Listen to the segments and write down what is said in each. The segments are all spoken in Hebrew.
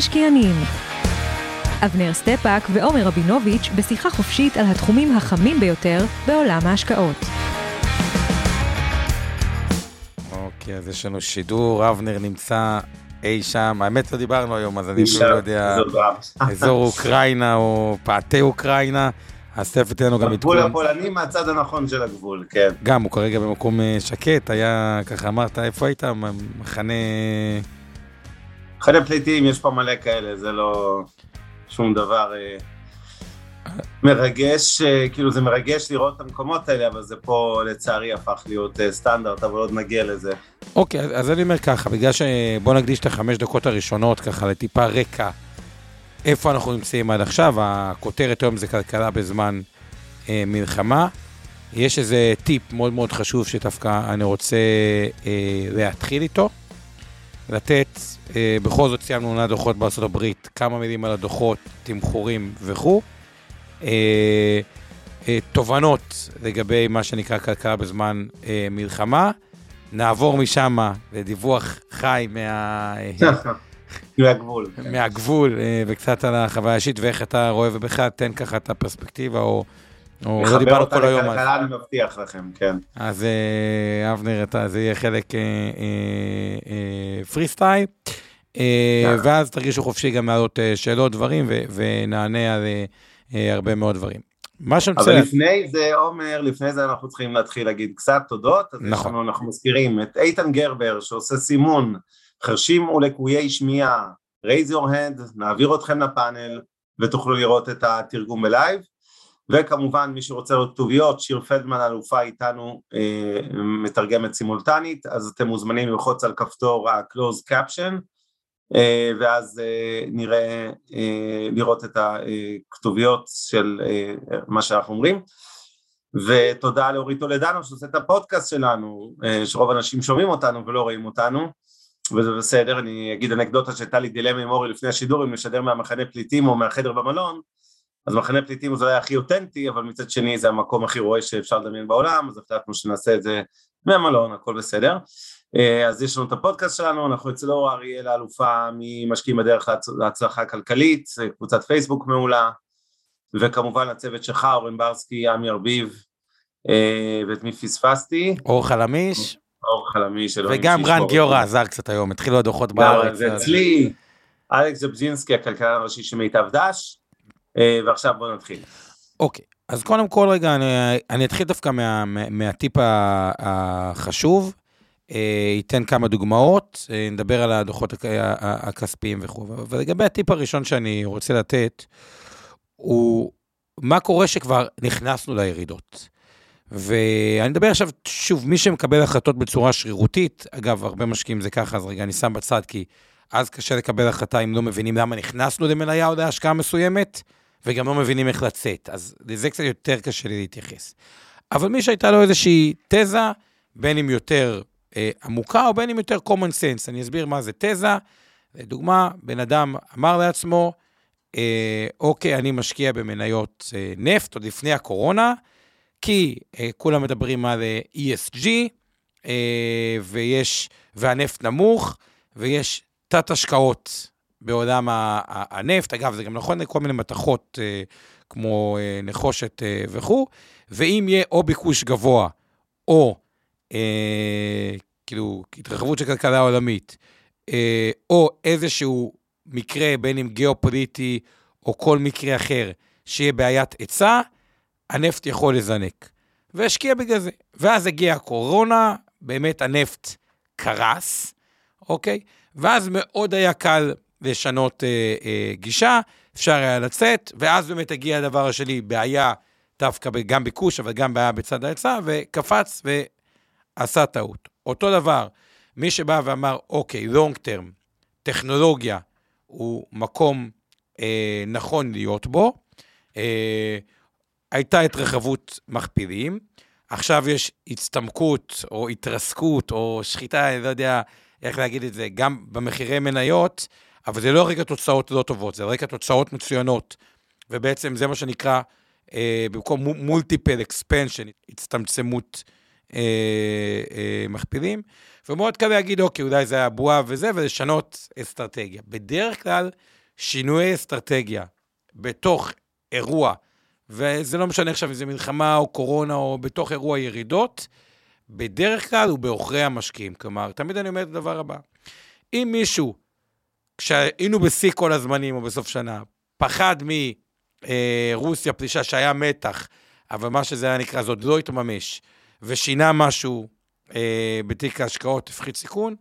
המשקיענים אבנר סטפאק ועומר רבינוביץ' בשיחה חופשית על התחומים החמים ביותר בעולם ההשקעות. אוקיי, אז יש לנו שידור, אבנר נמצא אי שם, האמת לא דיברנו היום, אז אני אפילו לא יודע, אזור אוקראינה או פאתי אוקראינה, אז תכף תן לנו גם עדכון. עדכון. הגבול הפולני מהצד הנכון של הגבול, כן. גם, הוא כרגע במקום אה, שקט, היה, ככה אמרת, איפה היית? מחנה... מחנה פליטים, יש פה מלא כאלה, זה לא שום דבר אה, מרגש, אה, כאילו זה מרגש לראות את המקומות האלה, אבל זה פה לצערי הפך להיות אה, סטנדרט, אבל עוד נגיע לזה. אוקיי, אז אני אומר ככה, בגלל שבוא נקדיש את החמש דקות הראשונות ככה לטיפה רקע, איפה אנחנו נמצאים עד עכשיו, הכותרת היום זה כלכלה בזמן אה, מלחמה. יש איזה טיפ מאוד מאוד חשוב שדווקא אני רוצה אה, להתחיל איתו. לתת, אה, בכל זאת סיימנו עונה דוחות בארצות הברית, כמה מילים על הדוחות, תמחורים וכו'. אה, אה, תובנות לגבי מה שנקרא כלכלה בזמן אה, מלחמה. נעבור משם לדיווח חי מה... מהגבול. מהגבול, אה, וקצת על החוויה האישית ואיך אתה רואה, ובכלל תן ככה את הפרספקטיבה, או, או לא דיברנו כל היום. מחבר אותה לכלכלה, אני מבטיח לכם, כן. אז אה, אבנר, אתה, זה יהיה חלק אה, אה, פרי סטייל, ואז תרגישו חופשי גם להעלות שאלות, דברים, ונענה על הרבה מאוד דברים. מה שאני רוצה... אבל לפני זה, עומר, לפני זה אנחנו צריכים להתחיל להגיד קצת תודות. אז נכון. לנו, אנחנו מזכירים את איתן גרבר, שעושה סימון חרשים ולקויי שמיעה, raise your hand, נעביר אתכם לפאנל, ותוכלו לראות את התרגום בלייב. וכמובן, מי שרוצה לראות כתוביות, שיר פלדמן אלופה איתנו אה, מתרגמת סימולטנית, אז אתם מוזמנים ללחוץ על כפתור ה-close caption, אה, ואז אה, נראה, אה, לראות את הכתוביות של אה, מה שאנחנו אומרים. ותודה לאורית טולדנו שעושה את הפודקאסט שלנו, אה, שרוב האנשים שומעים אותנו ולא רואים אותנו, וזה בסדר, אני אגיד אנקדוטה שהייתה לי דילמה עם אורי לפני השידור, אם לשדר מהמחנה פליטים או מהחדר במלון, אז מחנה פליטים זה היה הכי אותנטי, אבל מצד שני זה המקום הכי רואה שאפשר לדמיין בעולם, אז החלטנו שנעשה את זה מהמלון, הכל בסדר. אז יש לנו את הפודקאסט שלנו, אנחנו אצל אור אריאל האלופה ממשקיעים בדרך להצלחה כלכלית, קבוצת פייסבוק מעולה, וכמובן הצוות שלך, אורן ברסקי, עמי ארביב, ואת מי פספסתי? אור חלמיש. אור חלמיש. וגם רן גיורא עזר קצת היום, התחילו הדוחות בארץ. זה אצלי, אלכס ז'בז'ינסקי, הכלכלן הראשי של מיטב דש, ועכשיו בואו נתחיל. אוקיי, אז קודם כל רגע, אני, אני אתחיל דווקא מה, מה, מהטיפ החשוב, ייתן כמה דוגמאות, נדבר על הדוחות הכספיים וכו'. ולגבי הטיפ הראשון שאני רוצה לתת, הוא מה קורה שכבר נכנסנו לירידות. ואני מדבר עכשיו, שוב, מי שמקבל החלטות בצורה שרירותית, אגב, הרבה משקיעים זה ככה, אז רגע, אני שם בצד, כי אז קשה לקבל החלטה אם לא מבינים למה נכנסנו למניה או להשקעה מסוימת, וגם לא מבינים איך לצאת. אז לזה קצת יותר קשה לי להתייחס. אבל מי שהייתה לו איזושהי תזה, בין אם יותר אה, עמוקה או בין אם יותר common sense, אני אסביר מה זה תזה. לדוגמה, בן אדם אמר לעצמו, אה, אוקיי, אני משקיע במניות אה, נפט עוד לפני הקורונה, כי אה, כולם מדברים על אה, ESG, אה, ויש, והנפט נמוך, ויש תת השקעות בעולם הנפט, אגב, זה גם נכון לכל מיני מתכות אה, כמו אה, נחושת אה, וכו', ואם יהיה או ביקוש גבוה, או אה, כאילו התרחבות של כלכלה עולמית, אה, או איזשהו מקרה, בין אם גיאופוליטי או כל מקרה אחר, שיהיה בעיית היצע, הנפט יכול לזנק. והשקיע בגלל זה. ואז הגיעה הקורונה, באמת הנפט קרס, אוקיי? ואז מאוד היה קל לשנות אה, אה, גישה, אפשר היה לצאת, ואז באמת הגיע הדבר השני, בעיה דווקא גם ביקוש, אבל גם בעיה בצד ההיצע, וקפץ ועשה טעות. אותו דבר, מי שבא ואמר, אוקיי, לונג טרם, טכנולוגיה הוא מקום אה, נכון להיות בו, אה, הייתה התרחבות מכפילים, עכשיו יש הצטמקות או התרסקות או שחיטה, אני לא יודע איך להגיד את זה, גם במחירי מניות, אבל זה לא רקע תוצאות לא טובות, זה רקע תוצאות מצוינות. ובעצם זה מה שנקרא, אה, במקום מולטיפל אקספנשן, הצטמצמות אה, אה, מכפילים. ומאוד קל להגיד, אוקיי, אולי זה היה בועה וזה, ולשנות אסטרטגיה. בדרך כלל, שינויי אסטרטגיה בתוך אירוע, וזה לא משנה עכשיו אם זה מלחמה או קורונה או בתוך אירוע ירידות, בדרך כלל הוא בעוכרי המשקיעים. כלומר, תמיד אני אומר את הדבר הבא, אם מישהו, כשהיינו בשיא כל הזמנים או בסוף שנה, פחד מרוסיה, פלישה שהיה מתח, אבל מה שזה היה נקרא, זה עוד לא התממש, ושינה משהו אה, בתיק ההשקעות, הפחית סיכון,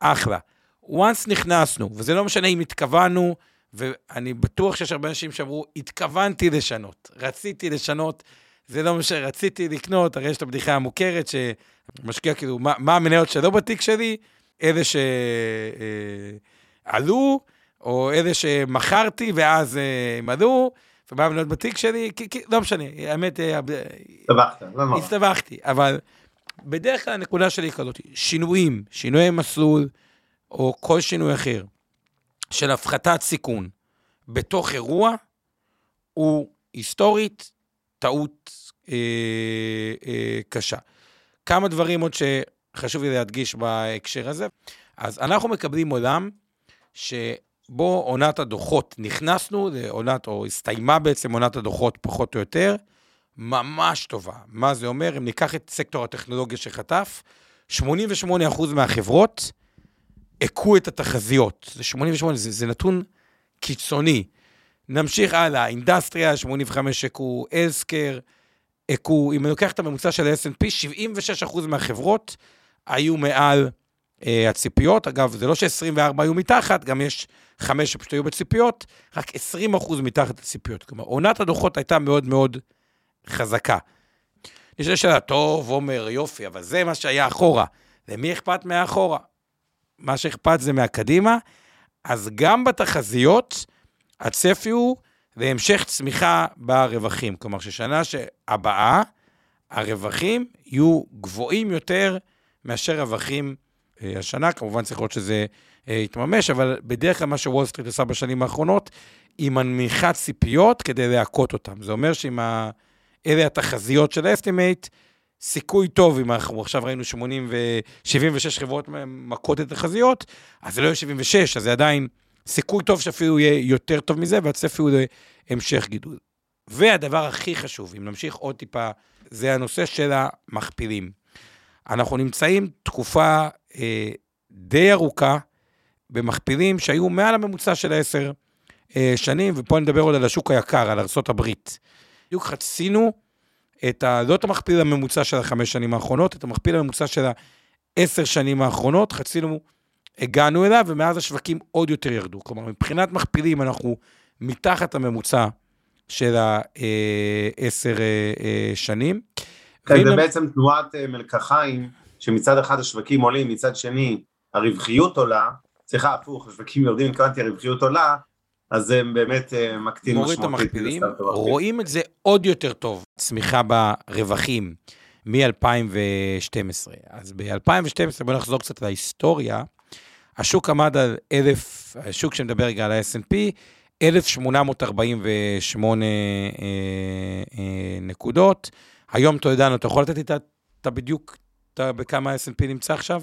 אחלה. once נכנסנו, וזה לא משנה אם התכוונו, ואני בטוח שיש הרבה אנשים שאמרו, התכוונתי לשנות, רציתי לשנות, זה לא מה שרציתי לקנות, הרי יש את הבדיחה המוכרת שמשקיע כאילו, מה, מה המניות שלא בתיק שלי? אלה שעלו, אה, או אלה שמכרתי ואז אה, הם עלו, ומה המניות בתיק שלי? כי, כי, לא משנה, האמת... אה, הסתבכת, לא נורא. הסתבכתי, אבל בדרך כלל הנקודה שלי היא כזאת, שינויים, שינויי מסלול, או כל שינוי אחר, של הפחתת סיכון בתוך אירוע, הוא היסטורית טעות אה, אה, קשה. כמה דברים עוד שחשוב לי להדגיש בהקשר הזה. אז אנחנו מקבלים עולם שבו עונת הדוחות, נכנסנו לעונת, או הסתיימה בעצם עונת הדוחות פחות או יותר, ממש טובה. מה זה אומר? אם ניקח את סקטור הטכנולוגיה שחטף, 88% מהחברות הכו את התחזיות. זה 88, זה, זה נתון קיצוני. נמשיך הלאה, אינדסטריה, 85 הכו, אלסקר, הכו, אם אני לוקח את הממוצע של ה-S&P, 76% מהחברות היו מעל הציפיות. אגב, זה לא ש-24 היו מתחת, גם יש 5 שפשוט היו בציפיות, רק 20% מתחת לציפיות. כלומר, עונת הדוחות הייתה מאוד מאוד חזקה. נשאלה שאלה, טוב, עומר, יופי, אבל זה מה שהיה אחורה. למי אכפת מהאחורה? מה שאכפת זה מהקדימה. אז גם בתחזיות, הצפי הוא להמשך צמיחה ברווחים. כלומר, ששנה הבאה, הרווחים יהיו גבוהים יותר מאשר רווחים אה, השנה. כמובן, צריך לראות שזה אה, יתממש, אבל בדרך כלל מה שוול סטריט עושה בשנים האחרונות, היא מנמיכה ציפיות כדי להכות אותם. זה אומר שאם ה... אלה התחזיות של ה estimate, סיכוי טוב, אם אנחנו עכשיו ראינו 80 ו-76 חברות מכות את התחזיות, אז זה לא יהיה 76, אז זה עדיין סיכוי טוב שאפילו יהיה יותר טוב מזה, והצפי הוא להמשך גידול. והדבר הכי חשוב, אם נמשיך עוד טיפה, זה הנושא של המכפילים. אנחנו נמצאים תקופה אה, די ארוכה במכפילים שהיו מעל הממוצע של עשר אה, שנים, ופה נדבר עוד על השוק היקר, על ארה"ב. בדיוק חצינו את ה... לא את המכפיל הממוצע של החמש שנים האחרונות, את המכפיל הממוצע של העשר שנים האחרונות, חצינו, הגענו אליו, ומאז השווקים עוד יותר ירדו. כלומר, מבחינת מכפילים אנחנו מתחת הממוצע של העשר אה, אה, שנים. כן, זה בעצם תנועת אה, מלקחיים, שמצד אחד השווקים עולים, מצד שני הרווחיות עולה, סליחה, הפוך, השווקים יורדים, התכוונתי, הרווחיות עולה, אז זה באמת אה, מקטין משמעותית. מוריד את המכפילים, רואים את זה עוד יותר טוב, צמיחה ברווחים מ-2012. אז ב-2012, בואו נחזור קצת להיסטוריה, השוק עמד על אלף, השוק שמדבר רגע על ה-S&P, 1,848 אה, אה, נקודות. היום טולדנו, אתה יכול לתת לי את בדיוק, אתה בכמה S&P נמצא עכשיו?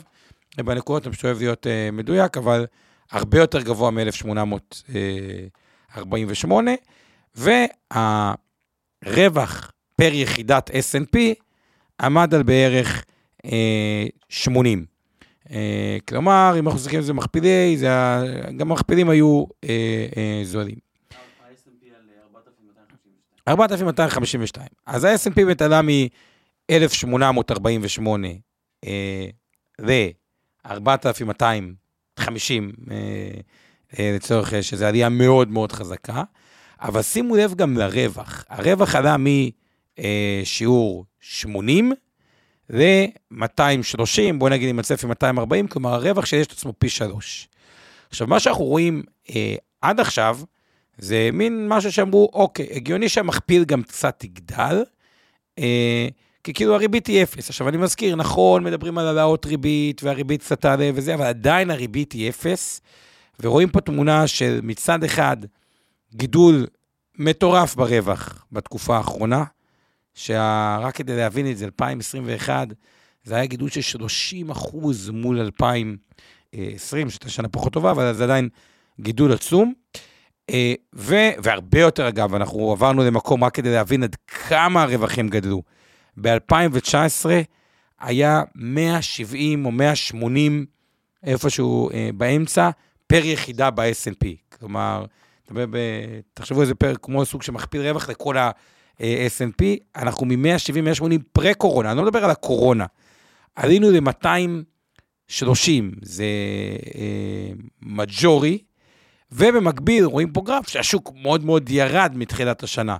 בנקודות אני פשוט אוהב להיות אה, מדויק, אבל הרבה יותר גבוה מ-1848, אה, והרווח פר יחידת S&P עמד על בערך אה, 80. אה, כלומר, אם אנחנו מסתכלים על זה מכפילי, זה, גם המכפילים היו אה, אה, זולים. ה-S&P על 4,252. אז ה-S&P באמת עלה מ... 1848 ו-4250 אה, אה, אה, לצורך שזו עלייה מאוד מאוד חזקה, אבל שימו לב גם לרווח. הרווח עלה משיעור 80 ל-230, בואו נגיד עם הצפי 240, כלומר הרווח שיש את עצמו פי שלוש. עכשיו, מה שאנחנו רואים עד עכשיו, זה מין משהו שאמרו, אוקיי, הגיוני שהמכפיל גם קצת יגדל, אה, כי כאילו הריבית היא אפס. עכשיו, אני מזכיר, נכון, מדברים על העלאות ריבית, והריבית קצת תעלה וזה, אבל עדיין הריבית היא אפס, ורואים פה תמונה של מצד אחד, גידול מטורף ברווח בתקופה האחרונה, שרק כדי להבין את זה, 2021, זה היה גידול של 30 אחוז מול 2020, שהייתה שנה פחות טובה, אבל זה עדיין גידול עצום. אה, ו, והרבה יותר, אגב, אנחנו עברנו למקום רק כדי להבין עד כמה הרווחים גדלו. ב-2019 היה 170 או 180 איפשהו אה, באמצע, פר יחידה ב-S&P. כלומר, תחשבו איזה פר, כמו סוג שמכפיל רווח לכל ה-S&P, אנחנו מ-170-180 פרה-קורונה, אני לא מדבר על הקורונה. עלינו ל-230, זה מג'ורי, אה, ובמקביל רואים פה גרף שהשוק מאוד מאוד ירד מתחילת השנה.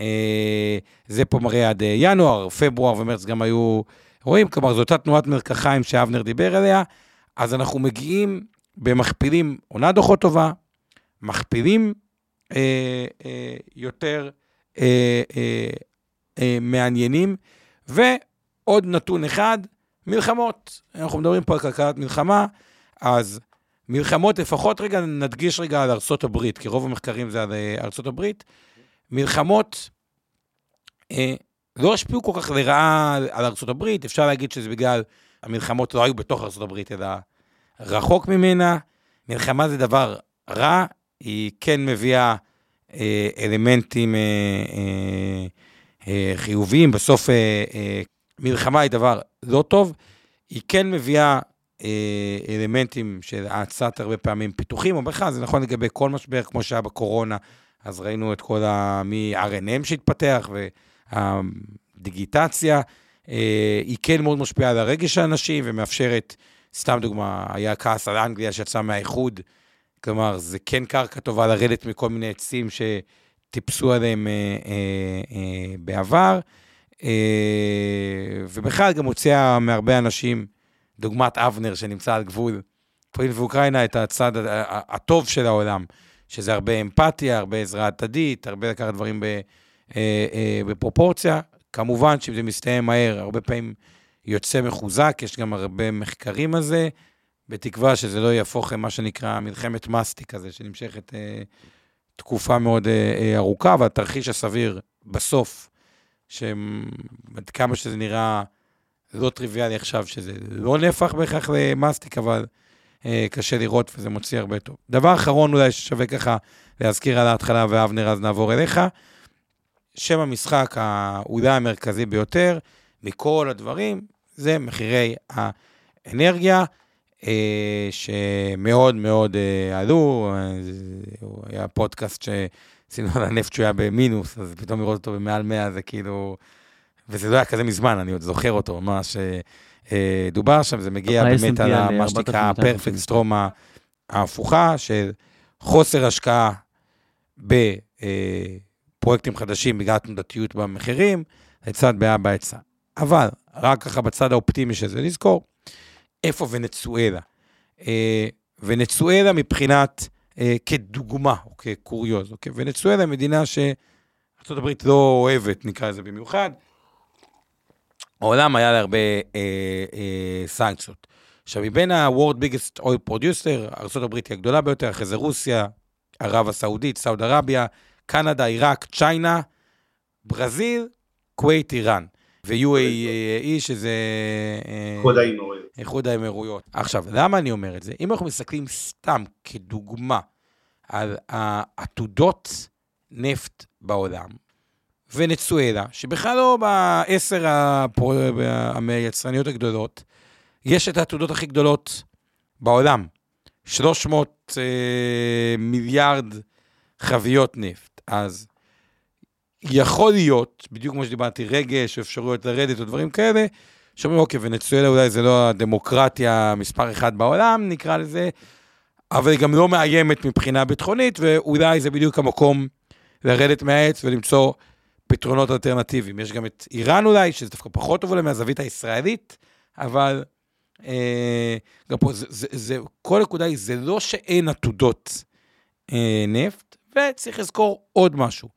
אה, זה פה מראה עד אה, ינואר, פברואר ומרץ גם היו רואים, כלומר זו אותה תנועת מרקחיים שאבנר דיבר עליה, אז אנחנו מגיעים במכפילים, עונה דוחות טובה, מכפילים אה, אה, יותר אה, אה, אה, מעניינים, ועוד נתון אחד, מלחמות. אנחנו מדברים פה על כלכלת מלחמה, אז מלחמות, לפחות רגע נדגיש רגע על הברית, כי רוב המחקרים זה על אה, ארצות הברית. מלחמות אה, לא השפיעו כל כך לרעה על הברית, אפשר להגיד שזה בגלל המלחמות לא היו בתוך הברית, אלא רחוק ממנה. מלחמה זה דבר רע, היא כן מביאה אה, אלמנטים אה, אה, אה, חיוביים. בסוף אה, אה, מלחמה היא דבר לא טוב, היא כן מביאה אה, אלמנטים של האצת הרבה פעמים פיתוחים, או בכלל, זה נכון לגבי כל משבר, כמו שהיה בקורונה, אז ראינו את כל ה... מ-RNM שהתפתח, והדיגיטציה, אה, היא כן מאוד משפיעה על הרגש של האנשים, ומאפשרת, סתם דוגמה, היה כעס על אנגליה שיצא מהאיחוד, כלומר, זה כן קרקע טובה לרדת מכל מיני עצים שטיפסו עליהם אה, אה, בעבר, ובכלל גם הוציאה מהרבה אנשים, דוגמת אבנר שנמצא על גבול פולין ואוקראינה, את הצד הטוב של העולם, שזה הרבה אמפתיה, הרבה עזרה הדדית, הרבה לקחת דברים ב, אה, אה, בפרופורציה. כמובן שאם זה מסתיים מהר, הרבה פעמים יוצא מחוזק, יש גם הרבה מחקרים על זה, בתקווה שזה לא יהפוך למה שנקרא מלחמת מסטיק כזה, שנמשכת אה, תקופה מאוד אה, אה, ארוכה, והתרחיש הסביר בסוף, שעד כמה שזה נראה לא טריוויאלי עכשיו, שזה לא נהפך בהכרח ל mastic, אבל קשה לראות וזה מוציא הרבה טוב. דבר אחרון אולי ששווה ככה להזכיר על ההתחלה, ואבנר, אז נעבור אליך. שם המשחק האולי המרכזי ביותר מכל הדברים, זה מחירי האנרגיה, אה, שמאוד מאוד אה, עלו. אה, היה פודקאסט שעשינו על הנפט שהוא היה במינוס, אז פתאום לראות אותו במעל 100 זה כאילו... וזה לא היה כזה מזמן, אני עוד זוכר אותו, ממש אה, דובר שם, זה מגיע באמת על אה, מה שנקרא הפרפקט סטרום ההפוכה, של חוסר השקעה בפרויקטים אה, חדשים בגלל תנודתיות במחירים, לצד בעיה בהיצע. אבל, רק ככה בצד האופטימי של זה, לזכור איפה ונצואלה. ונצואלה מבחינת, כדוגמה, או כקוריוז, אוקיי? ונצואלה מדינה שארה"ב לא אוהבת, נקרא לזה במיוחד, העולם היה לה הרבה אה, אה, סנקציות. עכשיו, מבין ה-World Biggest Oil Producer, ארה"ב היא הגדולה ביותר, אחרי זה רוסיה, ערב הסעודית, סעוד ערביה, קנדה, עיראק, צ'יינה, ברזיל, כווית, איראן. ו-UAE, שזה... אה, איחוד האמירויות. איחוד האמירויות. עכשיו, למה אני אומר את זה? אם אנחנו מסתכלים סתם כדוגמה על העתודות נפט בעולם, ונצואלה, שבכלל לא בעשר היצרניות הגדולות, יש את העתודות הכי גדולות בעולם, 300 אה, מיליארד חביות נפט. אז יכול להיות, בדיוק כמו שדיברתי, רגש, אפשרויות לרדת או דברים כאלה, שאומרים, אוקיי, ונצואלה אולי זה לא הדמוקרטיה מספר אחת בעולם, נקרא לזה, אבל היא גם לא מאיימת מבחינה ביטחונית, ואולי זה בדיוק המקום לרדת מהעץ ולמצוא פתרונות אלטרנטיביים. יש גם את איראן אולי, שזה דווקא פחות טוב אולי מהזווית הישראלית, אבל אה, גם פה, זה, זה, זה, כל נקודה היא, זה לא שאין עתודות אה, נפט, וצריך לזכור עוד משהו.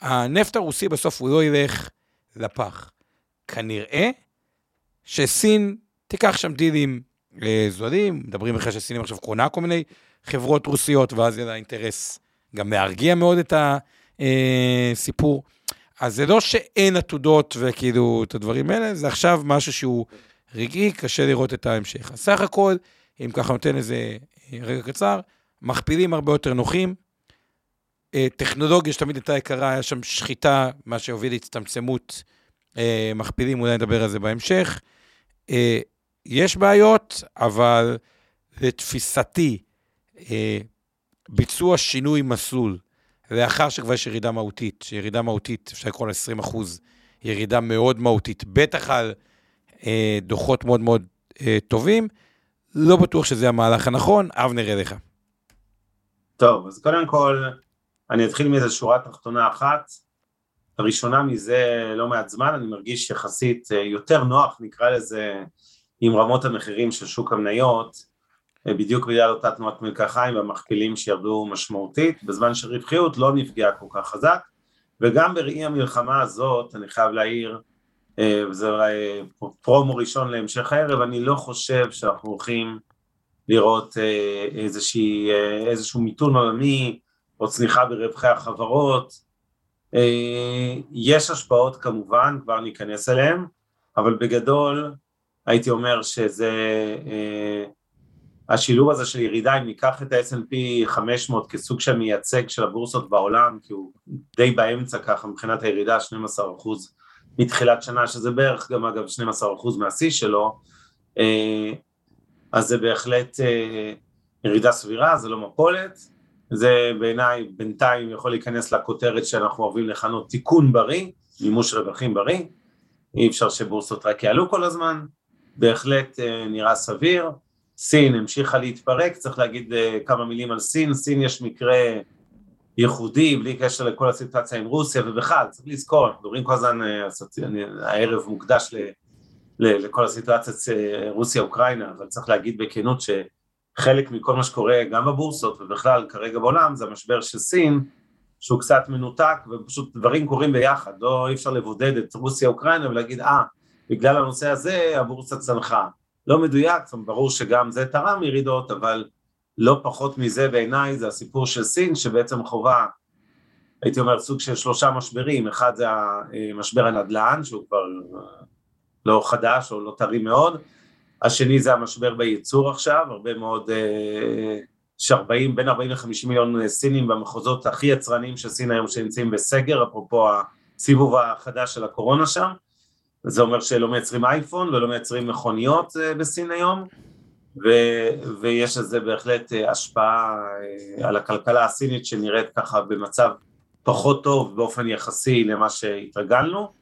הנפט הרוסי בסוף הוא לא ילך לפח. כנראה שסין תיקח שם דילים אה, זולים, מדברים אחרי שסין עכשיו קונה כל מיני חברות רוסיות, ואז יהיה לה אינטרס גם להרגיע מאוד את הסיפור. אז זה לא שאין עתודות וכאילו את הדברים האלה, זה עכשיו משהו שהוא רגעי, קשה לראות את ההמשך. אז סך הכל, אם ככה נותן איזה אה, רגע קצר, מכפילים הרבה יותר נוחים. אה, טכנולוגיה שתמיד הייתה יקרה, היה שם שחיטה, מה שהוביל להצטמצמות אה, מכפילים, אולי נדבר על זה בהמשך. יש בעיות, אבל לתפיסתי, ביצוע שינוי מסלול, לאחר שכבר יש ירידה מהותית, שירידה מהותית, אפשר לקרוא לה 20 אחוז, ירידה מאוד מהותית, בטח על אה, דוחות מאוד מאוד אה, טובים. לא בטוח שזה המהלך הנכון, אבנר אליך. טוב, אז קודם כל, אני אתחיל מאיזה שורה תחתונה אחת. הראשונה מזה לא מעט זמן, אני מרגיש יחסית אה, יותר נוח, נקרא לזה, עם רמות המחירים של שוק המניות, בדיוק בגלל אותה תנועת מלקחיים והמכפילים שירדו משמעותית, בזמן שרווחיות לא נפגעה כל כך חזק, וגם בראי המלחמה הזאת, אני חייב להעיר, אה, וזה אולי פרומו ראשון להמשך הערב, אני לא חושב שאנחנו הולכים לראות אה, איזושהי, אה, איזשהו מיתון עולמי או צניחה ברווחי החברות. יש השפעות כמובן, כבר ניכנס אליהן, אבל בגדול הייתי אומר שזה, השילוב הזה של ירידה, אם ניקח את ה-S&P 500 כסוג של מייצג של הבורסות בעולם, כי הוא די באמצע ככה מבחינת הירידה, 12 אחוז מתחילת שנה, שזה בערך גם אגב 12% מהשיא שלו, אה, אז זה בהחלט אה, ירידה סבירה, זה לא מפולת, זה בעיניי בינתיים יכול להיכנס לכותרת שאנחנו אוהבים לכנות תיקון בריא, מימוש רווחים בריא, אי אפשר שבורסות רק יעלו כל הזמן, בהחלט אה, נראה סביר, סין המשיכה להתפרק, צריך להגיד כמה מילים על סין, סין יש מקרה ייחודי, בלי קשר לכל הסיטואציה עם רוסיה, ובכלל, צריך לזכור, אנחנו מדברים כל הזמן, אה, הערב מוקדש ל, ל, לכל הסיטואציה אה, רוסיה-אוקראינה, אבל צריך להגיד בכנות שחלק מכל מה שקורה גם בבורסות ובכלל כרגע בעולם זה המשבר של סין, שהוא קצת מנותק ופשוט דברים קורים ביחד, לא אי אפשר לבודד את רוסיה-אוקראינה ולהגיד אה, בגלל הנושא הזה הבורסה צנחה. לא מדויק, ברור שגם זה תרם ירידות, אבל לא פחות מזה בעיניי זה הסיפור של סין שבעצם חובה הייתי אומר סוג של שלושה משברים, אחד זה משבר הנדל"ן שהוא כבר לא חדש או לא טרי מאוד, השני זה המשבר בייצור עכשיו, הרבה מאוד, יש 40, בין 40 ל-50 מיליון סינים במחוזות הכי יצרניים של סין היום שנמצאים בסגר, אפרופו הסיבוב החדש של הקורונה שם, זה אומר שלא מייצרים אייפון ולא מייצרים מכוניות אה, בסין היום, ו, ויש לזה בהחלט אה, השפעה אה, על הכלכלה הסינית שנראית ככה במצב פחות טוב באופן יחסי למה שהתרגלנו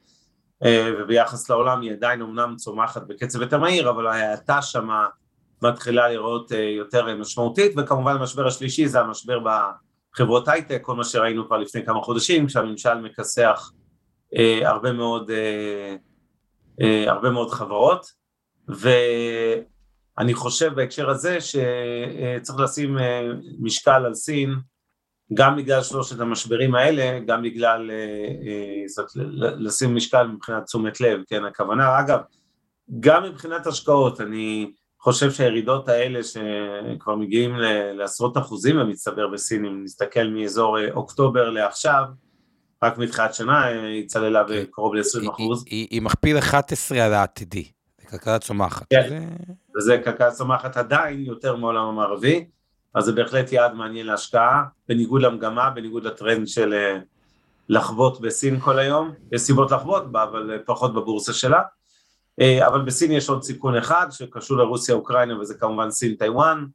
אה, וביחס לעולם היא עדיין אמנם צומחת בקצב יותר מהיר אבל ההאטה שמה מתחילה לראות יותר משמעותית וכמובן המשבר השלישי זה המשבר בחברות הייטק, כל מה שראינו כבר לפני כמה חודשים כשהממשל מכסח הרבה מאוד, הרבה מאוד חברות ו... אני חושב בהקשר הזה שצריך לשים אה, משקל על סין גם בגלל שלושת המשברים האלה, גם בגלל אה, אה, זאת, לשים משקל מבחינת תשומת לב, כן, הכוונה, אגב, גם מבחינת השקעות, אני חושב שהירידות האלה שכבר מגיעים לעשרות אחוזים במצטבר בסין, אם נסתכל מאזור אוקטובר לעכשיו, רק מתחילת שנה היא צללה בקרוב ל-20 אחוז. היא, היא, היא מכפיל 11 על העתידי. כלכלה צומחת. כן, זה... וזה כלכלה צומחת עדיין יותר מעולם המערבי, אז זה בהחלט יעד מעניין להשקעה, בניגוד למגמה, בניגוד לטרנד של אה, לחוות בסין כל היום, יש סיבות לחוות בה, אבל אה, פחות בבורסה שלה. אה, אבל בסין יש עוד סיכון אחד שקשור לרוסיה-אוקראינה וזה כמובן סין-טיוואן.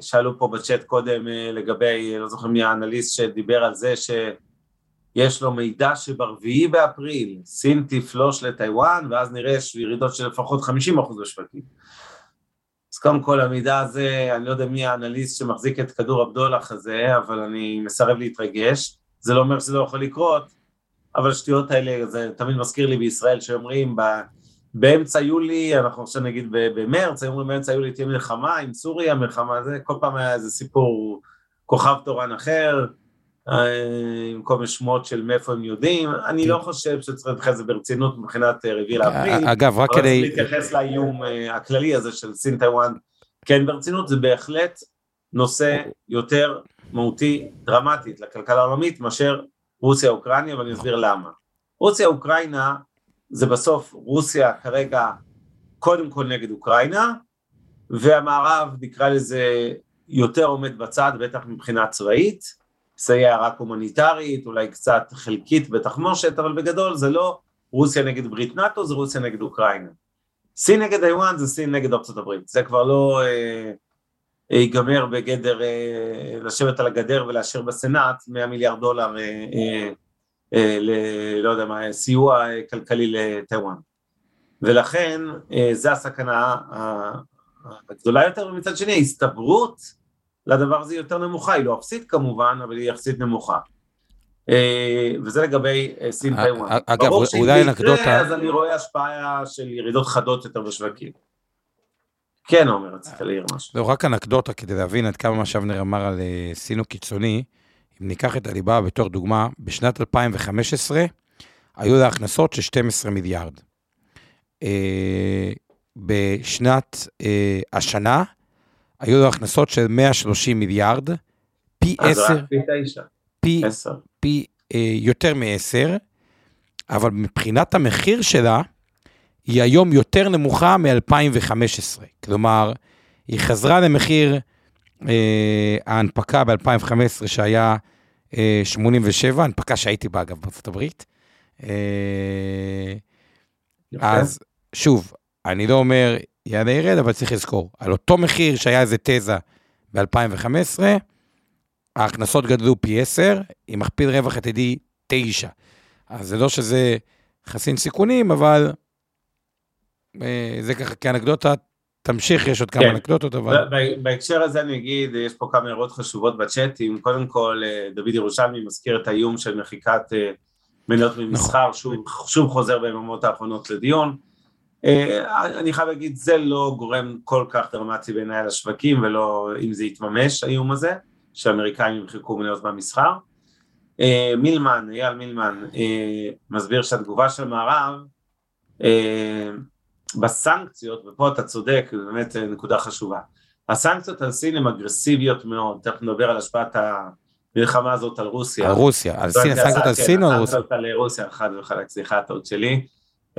שאלו פה בצ'אט קודם לגבי, לא זוכר מי האנליסט שדיבר על זה ש... יש לו מידע שברביעי באפריל סין תפלוש לטיוואן, ואז נראה ירידות של לפחות 50% בשווקים. אז קודם כל המידע הזה, אני לא יודע מי האנליסט שמחזיק את כדור הבדולח הזה, אבל אני מסרב להתרגש. זה לא אומר שזה לא יכול לקרות, אבל השטויות האלה, זה תמיד מזכיר לי בישראל שאומרים, באמצע יולי, אנחנו עכשיו נגיד במרץ, היו אומרים באמצע יולי תהיה מלחמה עם סוריה, מלחמה זה, כל פעם היה איזה סיפור כוכב תורן אחר, אה, עם כל מיני שמועות של מאיפה הם יודעים, אני לא חושב שצריך להתייחס לזה ברצינות מבחינת אה, רביעי לאפריל. אגב, רק כדי... אבל להתייחס לאיום אה, הכללי הזה של סין טיוואן, כן ברצינות, זה בהחלט נושא יותר מהותי, דרמטית לכלכלה העולמית מאשר רוסיה-אוקראינה, ואני אסביר למה. רוסיה-אוקראינה זה בסוף רוסיה כרגע קודם כל נגד אוקראינה, והמערב נקרא לזה יותר עומד בצד, בטח מבחינה צבאית, מסייע רק הומניטרית, אולי קצת חלקית בתחמושת, אבל בגדול זה לא רוסיה נגד ברית נאט"ו, זה רוסיה נגד אוקראינה. סין נגד איואן זה סין נגד ארצות הברית, זה כבר לא אה, ייגמר בגדר אה, לשבת על הגדר ולאשר בסנאט 100 מיליארד דולר אה, אה, ל... לא יודע מה, סיוע אה, כלכלי לטיוואן. ולכן אה, זו הסכנה הגדולה יותר, ומצד שני ההסתברות לדבר הזה יותר נמוכה, היא לא אפסית כמובן, אבל היא יחסית נמוכה. וזה לגבי סין טיוואן. אגב, אולי אנקדוטה... אז אני רואה השפעה של ירידות חדות יותר בשווקים. כן, עומר, רצית להעיר משהו. לא, רק אנקדוטה כדי להבין עד כמה מה שאבנר אמר על סין הוא קיצוני. אם ניקח את הליבה בתור דוגמה, בשנת 2015 היו לה הכנסות של 12 מיליארד. אה, בשנת אה, השנה היו לו הכנסות של 130 מיליארד, פי 10, פי, פי אה, יותר מ-10, אבל מבחינת המחיר שלה, היא היום יותר נמוכה מ-2015. כלומר, היא חזרה למחיר אה, ההנפקה ב-2015 שהיה 87, אה, הנפקה שהייתי בה אגב בארצות הברית. אה, אז שוב, אני לא אומר יעלה ירד, אבל צריך לזכור, על אותו מחיר שהיה איזה תזה ב-2015, ההכנסות גדלו פי 10, עם מכפיל רווח עתידי 9. אז זה לא שזה חסין סיכונים, אבל זה ככה כאנקדוטה תמשיך, יש עוד כמה כן. אנקדוטות, אבל... בהקשר הזה אני אגיד, יש פה כמה הערות חשובות בצ'אטים. קודם כל, אה, דוד ירושלמי מזכיר את האיום של מחיקת אה, מניות ממסחר, נכון. שוב, שוב חוזר ביממות האחרונות לדיון. אה, אני חייב להגיד, זה לא גורם כל כך דרמטי בעיניי לשווקים, ולא אם זה יתממש, האיום הזה, שהאמריקאים ימחקו מניות מהמסחר. מילמן, אייל מילמן, מסביר שהתגובה של מערב, בסנקציות, ופה אתה צודק, זו באמת נקודה חשובה, הסנקציות על סין הן אגרסיביות מאוד, תכף נדבר על השפעת המלחמה הזאת על רוסיה. על רוסיה, על סין, הסנקציות על סין או על רוסיה? הסנקציות על רוסיה, חד וחלק, סליחה, טעות שלי,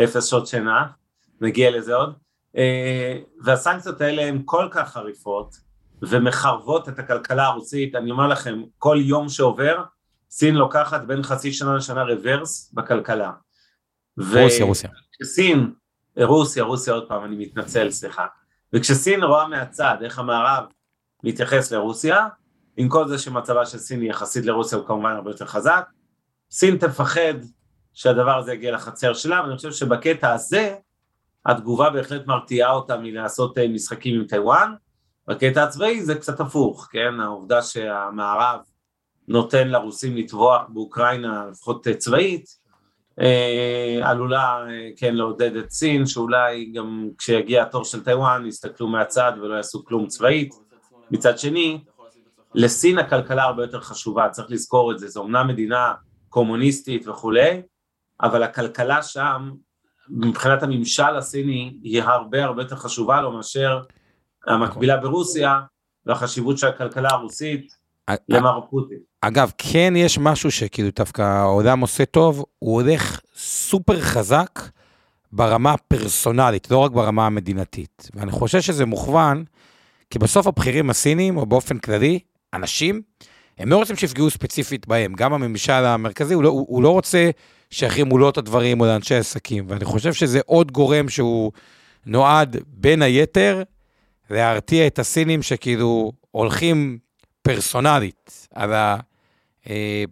אפס שעות שינה, נגיע לזה עוד. אה, והסנקציות האלה הן כל כך חריפות ומחרבות את הכלכלה הרוסית, אני אומר לכם, כל יום שעובר, סין לוקחת בין חצי שנה לשנה רוורס בכלכלה. רוסיה, רוסיה. סין רוסיה, רוסיה עוד פעם, אני מתנצל, סליחה. וכשסין רואה מהצד איך המערב מתייחס לרוסיה, עם כל זה שמצבה של סין יחסית לרוסיה הוא כמובן הרבה יותר חזק, סין תפחד שהדבר הזה יגיע לחצר שלה, ואני חושב שבקטע הזה התגובה בהחלט מרתיעה אותה מלעשות אה, משחקים עם טיוואן. בקטע הצבאי זה קצת הפוך, כן? העובדה שהמערב נותן לרוסים לטבוח באוקראינה, לפחות אה, צבאית, עלולה אה, כן לעודד את סין, שאולי גם כשיגיע התור של טיוואן יסתכלו מהצד ולא יעשו כלום צבאית. מצד שני, לסין הכלכלה הרבה יותר חשובה, צריך לזכור את זה, זו אומנם מדינה קומוניסטית וכולי, אבל הכלכלה שם, מבחינת הממשל הסיני, היא הרבה הרבה יותר חשובה לו מאשר המקבילה ברוסיה, והחשיבות של הכלכלה הרוסית למר פוטין. אגב, כן יש משהו שכאילו דווקא העולם עושה טוב, הוא הולך סופר חזק ברמה הפרסונלית, לא רק ברמה המדינתית. ואני חושב שזה מוכוון, כי בסוף הבכירים הסינים, או באופן כללי, אנשים, הם לא רוצים שיפגעו ספציפית בהם. גם הממשל המרכזי, הוא לא, הוא, הוא לא רוצה שיחרימו לו את הדברים או לאנשי עסקים. ואני חושב שזה עוד גורם שהוא נועד, בין היתר, להרתיע את הסינים שכאילו הולכים פרסונלית על ה... אה.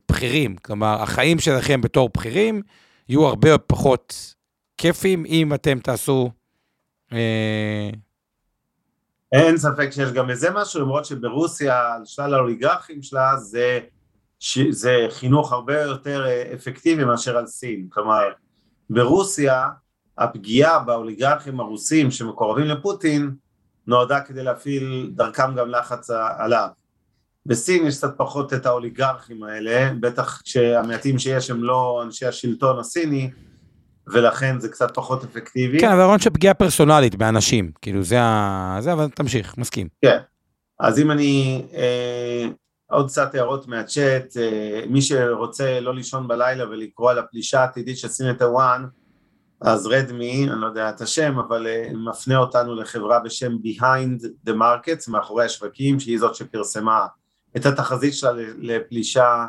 כלומר, החיים שלכם בתור בכירים יהיו הרבה פחות כיפים אם אתם תעשו... אה... אין ספק שיש גם איזה משהו, למרות שברוסיה, על שלל האוליגרכים שלה, זה, ש... זה חינוך הרבה יותר אה, אפקטיבי מאשר על סין. כלומר, ברוסיה, הפגיעה באוליגרכים הרוסים שמקורבים לפוטין, נועדה כדי להפעיל דרכם גם לחץ עליו. בסין יש קצת פחות את האוליגרכים האלה, בטח שהמעטים שיש הם לא אנשי השלטון הסיני, ולכן זה קצת פחות אפקטיבי. כן, אבל הרעיון של פגיעה פרסונלית באנשים, כאילו זה ה... זה, אבל תמשיך, מסכים. כן, אז אם אני... אה, עוד קצת הערות מהצ'אט, אה, מי שרוצה לא לישון בלילה ולקרוא על הפלישה העתידית של סין לטוואן, אז רדמי, אני לא יודע את השם, אבל אה, מפנה אותנו לחברה בשם Behind the Markets, מאחורי השווקים, שהיא זאת שפרסמה את התחזית שלה לפלישה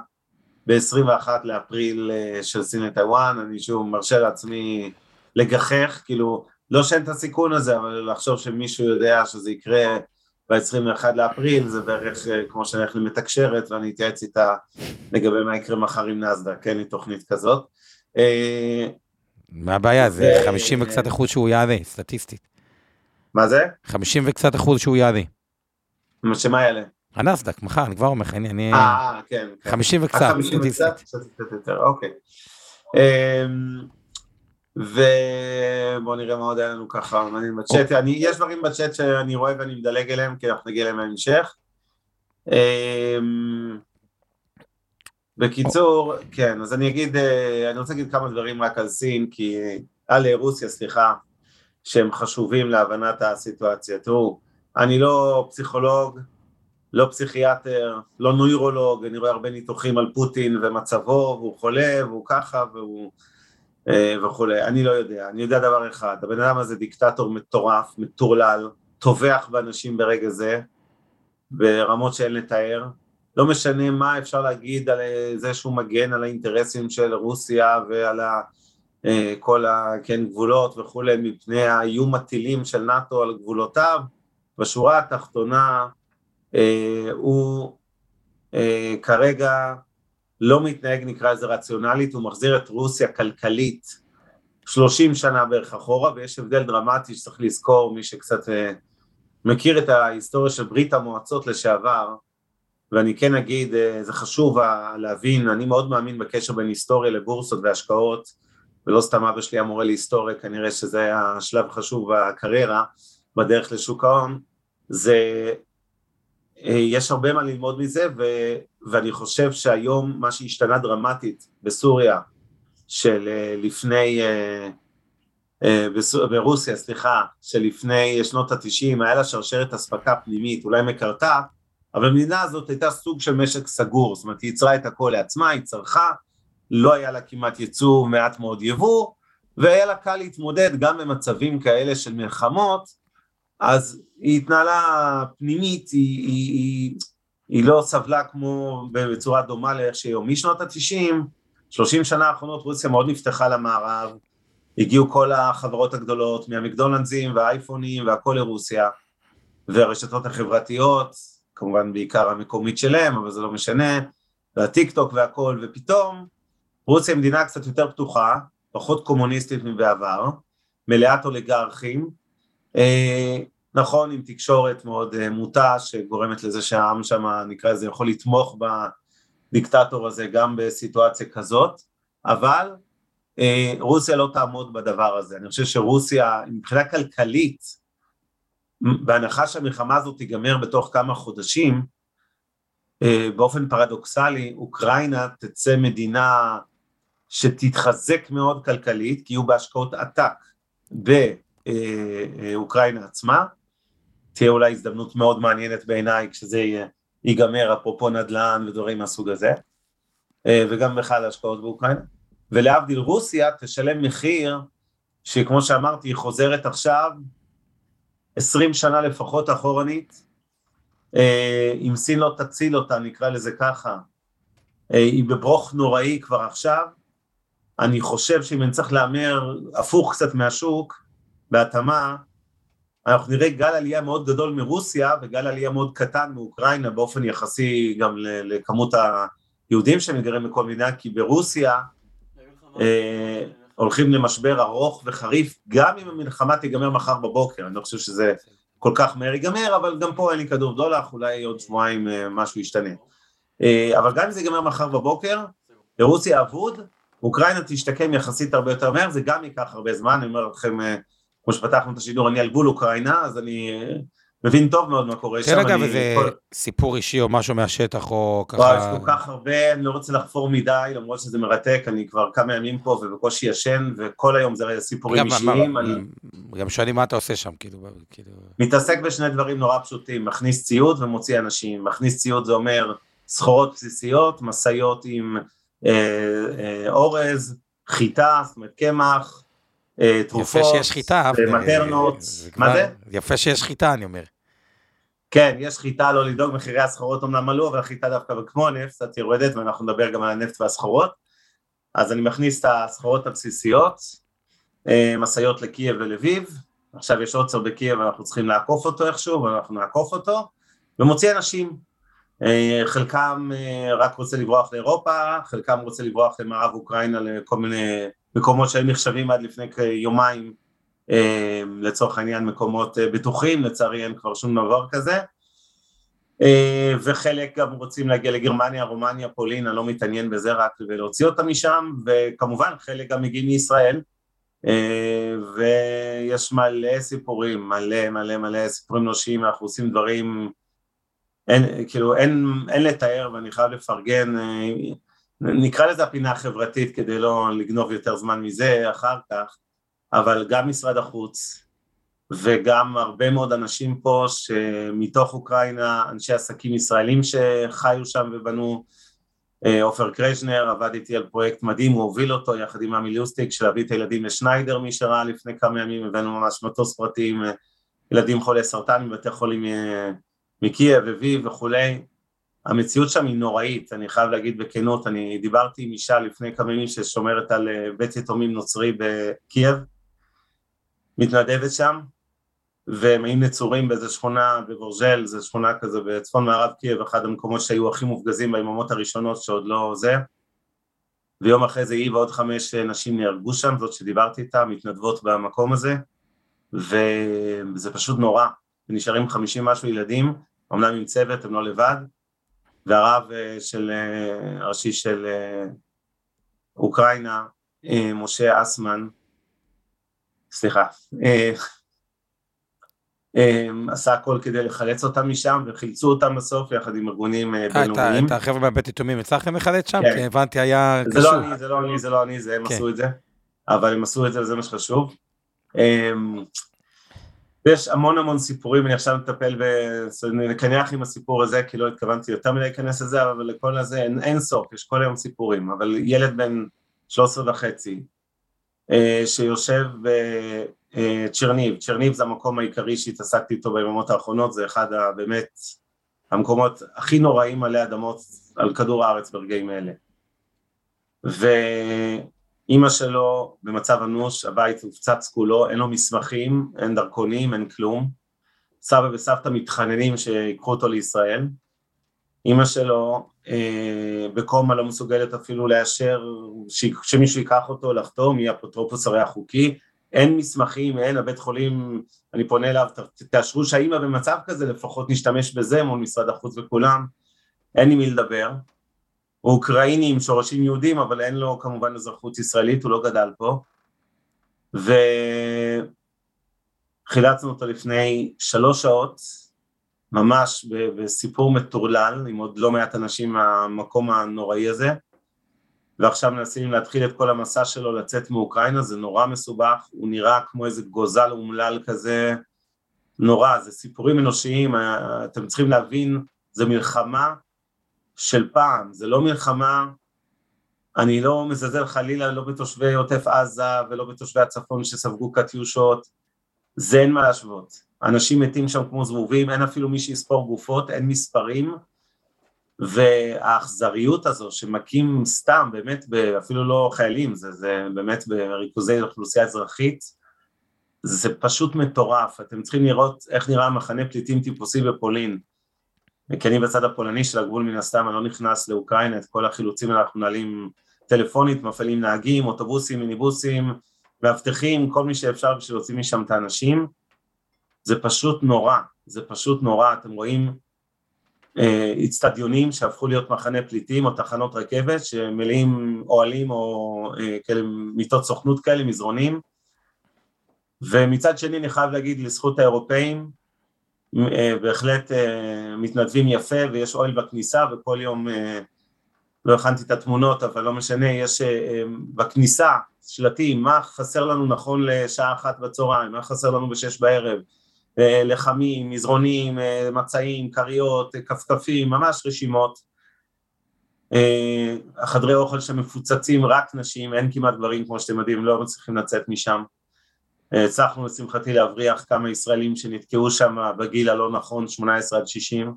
ב-21 לאפריל אה, של סין לטיוואן, אני שוב מרשה לעצמי לגחך, כאילו, לא שאין את הסיכון הזה, אבל לחשוב שמישהו יודע שזה יקרה ב-21 לאפריל, זה בערך אה, כמו שאני הולך למתקשרת ואני אתייעץ איתה לגבי מה יקרה מחר עם נסדק, כן, לי תוכנית כזאת. מה הבעיה? זה 50 וקצת אחוז שהוא יעלה, סטטיסטית. מה זה? 50 וקצת אחוז שהוא יעלה. שמה יעלה? הנסדק, מחר, אני כבר אומר לך, אני... אה, כן. 50 כן. וקצת, סטטיסטית. קצת יותר, אוקיי. אמ, ובואו נראה מה עוד היה לנו ככה, מעניין בצ'אט, יש דברים בצ'אט שאני רואה ואני מדלג אליהם, כי אנחנו נגיע אליהם בהמשך. אמ, בקיצור, כן, אז אני אגיד, אה, אני רוצה להגיד כמה דברים רק על סין, כי, על רוסיה, סליחה, שהם חשובים להבנת הסיטואציה. תראו, אני לא פסיכולוג, לא פסיכיאטר, לא נוירולוג, אני רואה הרבה ניתוחים על פוטין ומצבו, והוא חולה, והוא ככה, והוא... אה, וכולי, אני לא יודע, אני יודע דבר אחד, הבן אדם הזה דיקטטור מטורף, מטורלל, טובח באנשים ברגע זה, ברמות שאין לתאר, לא משנה מה אפשר להגיד על זה שהוא מגן על האינטרסים של רוסיה ועל ה, אה, כל הגבולות כן, וכולי מפני האיום הטילים של נאט"ו על גבולותיו, בשורה התחתונה הוא אה, כרגע לא מתנהג נקרא לזה רציונלית, הוא מחזיר את רוסיה כלכלית 30 שנה בערך אחורה ויש הבדל דרמטי שצריך לזכור מי שקצת מכיר את ההיסטוריה של ברית המועצות לשעבר ואני כן אגיד, אה, זה חשוב להבין, אני מאוד מאמין בקשר בין היסטוריה לבורסות והשקעות, ולא סתם אבא שלי המורה להיסטוריה, כנראה שזה היה שלב חשוב בקריירה, בדרך לשוק ההון, זה, אה, יש הרבה מה ללמוד מזה, ו, ואני חושב שהיום מה שהשתנה דרמטית בסוריה, של אה, לפני, ברוסיה, סליחה, שלפני שנות התשעים, היה לה שרשרת אספקה פנימית, אולי מקרטע, אבל המדינה הזאת הייתה סוג של משק סגור, זאת אומרת היא ייצרה את הכל לעצמה, היא צרכה, לא היה לה כמעט ייצוא, מעט מאוד יבוא, והיה לה קל להתמודד גם במצבים כאלה של מלחמות, אז היא התנהלה פנימית, היא, היא, היא, היא לא סבלה כמו בצורה דומה לאיך שהיום. משנות התשעים, שלושים שנה האחרונות רוסיה מאוד נפתחה למערב, הגיעו כל החברות הגדולות מהמקדונלדסים והאייפונים והכל לרוסיה, והרשתות החברתיות, כמובן בעיקר המקומית שלהם, אבל זה לא משנה, והטיק טוק והכל, ופתאום רוסיה היא מדינה קצת יותר פתוחה, פחות קומוניסטית מבעבר, מלאת אוליגרכים, נכון עם תקשורת מאוד אה, מוטה שגורמת לזה שהעם שם נקרא לזה יכול לתמוך בדיקטטור הזה גם בסיטואציה כזאת, אבל אה, רוסיה לא תעמוד בדבר הזה, אני חושב שרוסיה מבחינה כלכלית בהנחה שהמלחמה הזאת תיגמר בתוך כמה חודשים, אה, באופן פרדוקסלי, אוקראינה תצא מדינה שתתחזק מאוד כלכלית, כי יהיו בהשקעות עתק באוקראינה עצמה, תהיה אולי הזדמנות מאוד מעניינת בעיניי כשזה ייגמר, אפרופו נדל"ן ודברים מהסוג הזה, אה, וגם בכלל השקעות באוקראינה. ולהבדיל רוסיה תשלם מחיר שכמו שאמרתי היא חוזרת עכשיו עשרים שנה לפחות אחורנית, אה, אם סין לא תציל אותה, נקרא לזה ככה, אה, היא בברוך נוראי כבר עכשיו, אני חושב שאם אני צריך להמר הפוך קצת מהשוק, בהתאמה, אנחנו נראה גל עלייה מאוד גדול מרוסיה וגל עלייה מאוד קטן מאוקראינה באופן יחסי גם לכמות יהודים שמתגיירים בכל מדינה, כי ברוסיה אה, הולכים למשבר ארוך וחריף, גם אם המלחמה תיגמר מחר בבוקר, אני לא חושב שזה כל כך מהר ייגמר, אבל גם פה אין לי כדור דולח, אולי עוד שבועיים אה, משהו ישתנה. אה, אבל גם אם זה ייגמר מחר בבוקר, לרוסיה אבוד, אוקראינה תשתקם יחסית הרבה יותר מהר, זה גם ייקח הרבה זמן, אני אומר לכם, אה, כמו שפתחנו את השידור, אני על גבול אוקראינה, אז אני אה, מבין טוב מאוד מה קורה כן, שם. אגב, אני- איזה כל- סיפור אישי או משהו מהשטח, או וואי, יש ככה... כל כך הרבה, אני לא רוצה לחפור מדי, למרות שזה מרתק, אני כבר כמה ימים פה ובקושי ישן, וכל היום זה סיפורים גם, אישיים, מה- אני גם שואלים מה אתה עושה שם, כאילו, כאילו... מתעסק בשני דברים נורא פשוטים, מכניס ציוד ומוציא אנשים. מכניס ציוד זה אומר סחורות בסיסיות, משאיות עם אה, אה, אורז, חיטה, זאת אומרת קמח, תרופות, יפה שיש חיטה. מטרנות, מה זה? יפה שיש חיטה, אני אומר. כן, יש חיטה, לא לדאוג, מחירי הסחורות אומנם עלו, אבל החיטה דווקא כמו הנפט, קצת יורדת, ואנחנו נדבר גם על הנפט והסחורות. אז אני מכניס את הסחורות הבסיסיות, אה, משאיות לקייב ולביב, עכשיו יש עוצר בקייב, אנחנו צריכים לעקוף אותו איכשהו, ואנחנו נעקוף אותו, ומוציא אנשים. אה, חלקם אה, רק רוצה לברוח לאירופה, חלקם רוצה לברוח למערב אוקראינה לכל מיני מקומות שהיו נחשבים עד לפני כיומיים אה, לצורך העניין מקומות אה, בטוחים, לצערי אין כבר שום דבר כזה. אה, וחלק גם רוצים להגיע לגרמניה, רומניה, פולין, אני לא מתעניין בזה רק ולהוציא אותם משם, וכמובן חלק גם מגיעים מישראל, ויש מלא סיפורים, מלא מלא מלא סיפורים אנושיים, אנחנו עושים דברים, אין, כאילו אין, אין לתאר ואני חייב לפרגן, נקרא לזה הפינה החברתית כדי לא לגנוב יותר זמן מזה אחר כך, אבל גם משרד החוץ וגם הרבה מאוד אנשים פה שמתוך אוקראינה, אנשי עסקים ישראלים שחיו שם ובנו, אה, עופר קרז'נר עבד איתי על פרויקט מדהים, הוא הוביל אותו יחד עם עמי ליוסטיק של להביא את הילדים לשניידר מי שראה לפני כמה ימים, הבאנו ממש מטוס פרטי עם אה, ילדים חולי סרטן מבתי חולים אה, מקייב, אביב וכולי, המציאות שם היא נוראית, אני חייב להגיד בכנות, אני דיברתי עם אישה לפני כמה ימים ששומרת על אה, בית יתומים נוצרי בקייב, מתנדבת שם, והם היו נצורים באיזה שכונה בבורג'ל, זו שכונה כזה בצפון מערב קייב, אחד המקומות שהיו הכי מופגזים ביממות הראשונות שעוד לא זה, ויום אחרי זה היא ועוד חמש נשים נהרגו שם, זאת שדיברתי איתה, מתנדבות במקום הזה, וזה פשוט נורא, ונשארים חמישים משהו ילדים, אמנם עם צוות, הם לא לבד, והרב אה, של, אה, הראשי של אה, אוקראינה, משה אסמן, סליחה, עשה הכל כדי לחלץ אותם משם, וחילצו אותם בסוף יחד עם ארגונים בינלאומיים. את החבר'ה מהבית יתומים הצלחתם לחלץ שם? כן. כי הבנתי, היה זה לא קשור. אני, זה לא אני, זה לא אני, זה הם כן. עשו את זה, אבל הם עשו את זה וזה מה שחשוב. ויש המון המון סיפורים, אני עכשיו מטפל ב... נקנח עם הסיפור הזה, כי לא התכוונתי יותר מדי להיכנס לזה, אבל לכל הזה אין, אין סוף, יש כל היום סיפורים, אבל ילד בן 13 וחצי, אה, שיושב בצ'רניב, צ'רניב זה המקום העיקרי שהתעסקתי איתו ביממות האחרונות, זה אחד ה... באמת המקומות הכי נוראים עלי אדמות על כדור הארץ ברגעים אלה. ואימא שלו במצב אנוש, הבית הופצץ כולו, אין לו מסמכים, אין דרכונים, אין כלום. סבא וסבתא מתחננים שיקחו אותו לישראל. אימא שלו אה, בקומה לא מסוגלת אפילו לאשר ש... שמישהו ייקח אותו לחתום, היא אפוטרופוס הרי החוקי, אין מסמכים, אין, הבית חולים, אני פונה אליו, ת- תאשרו שהאימא במצב כזה, לפחות נשתמש בזה מול משרד החוץ וכולם, אין עם מי לדבר. הוא אוקראיני עם שורשים יהודים, אבל אין לו כמובן אזרחות ישראלית, הוא לא גדל פה. וחילצנו אותו לפני שלוש שעות, ממש בסיפור מטורלל, עם עוד לא מעט אנשים מהמקום הנוראי הזה, ועכשיו מנסים להתחיל את כל המסע שלו לצאת מאוקראינה, זה נורא מסובך, הוא נראה כמו איזה גוזל אומלל כזה, נורא, זה סיפורים אנושיים, אה, אתם צריכים להבין, זה מלחמה של פעם, זה לא מלחמה, אני לא מזלזל חלילה לא בתושבי עוטף עזה ולא בתושבי הצפון שספגו קטיושות, זה אין מה להשוות. אנשים מתים שם כמו זבובים, אין אפילו מי שיספור גופות, אין מספרים, והאכזריות הזו שמכים סתם, באמת, אפילו לא חיילים, זה, זה באמת בריכוזי אוכלוסייה אזרחית, זה פשוט מטורף, אתם צריכים לראות איך נראה מחנה פליטים טיפוסי בפולין. כי אני בצד הפולני של הגבול מן הסתם, אני לא נכנס לאוקראינה, את כל החילוצים האלה אנחנו מנהלים טלפונית, מפעילים נהגים, אוטובוסים, מיניבוסים, מאבטחים, כל מי שאפשר בשביל להוציא משם את האנשים. זה פשוט נורא, זה פשוט נורא, אתם רואים איצטדיונים אה, שהפכו להיות מחנה פליטים או תחנות רכבת שמלאים אוהלים או אה, כאלה מיטות סוכנות כאלה, מזרונים ומצד שני אני חייב להגיד לזכות האירופאים בהחלט מתנדבים יפה ויש אוהל בכניסה וכל יום לא הכנתי את התמונות אבל לא משנה יש בכניסה שלטים מה חסר לנו נכון לשעה אחת בצהריים מה חסר לנו בשש בערב אה, לחמים, מזרונים, אה, מצעים, כריות, אה, כפכפים, ממש רשימות. החדרי אוכל שמפוצצים רק נשים, אין כמעט גברים כמו שאתם יודעים, לא מצליחים לצאת משם. הצלחנו לשמחתי להבריח כמה ישראלים שנתקעו שם בגיל הלא נכון, 18 עד 60.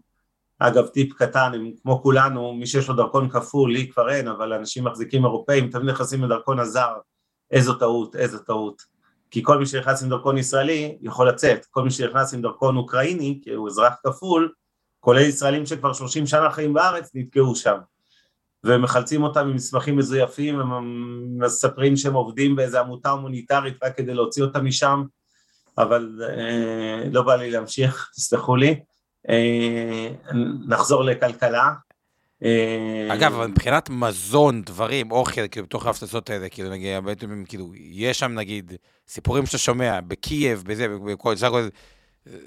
אגב, טיפ קטן, הם כמו כולנו, מי שיש לו דרכון כפול, לי כבר אין, אבל אנשים מחזיקים אירופאים, תמיד נכנסים לדרכון הזר, איזו טעות, איזו טעות. כי כל מי שנכנס עם דרכון ישראלי יכול לצאת, כל מי שנכנס עם דרכון אוקראיני, כי הוא אזרח כפול, כולל ישראלים שכבר 30 שנה חיים בארץ, נתקעו שם. ומחלצים אותם עם מסמכים מזויפים, ומספרים שהם עובדים באיזו עמותה הומניטרית רק כדי להוציא אותם משם, אבל אה, לא בא לי להמשיך, תסלחו לי. אה, נחזור לכלכלה. אה, אגב, אבל מבחינת מזון, דברים, אוכל, כאילו, בתוך ההפצצות האלה, כאילו, נגיד, בעצם, כאילו, יש שם, נגיד, סיפורים שאתה שומע, בקייב, בזה, בכל זה,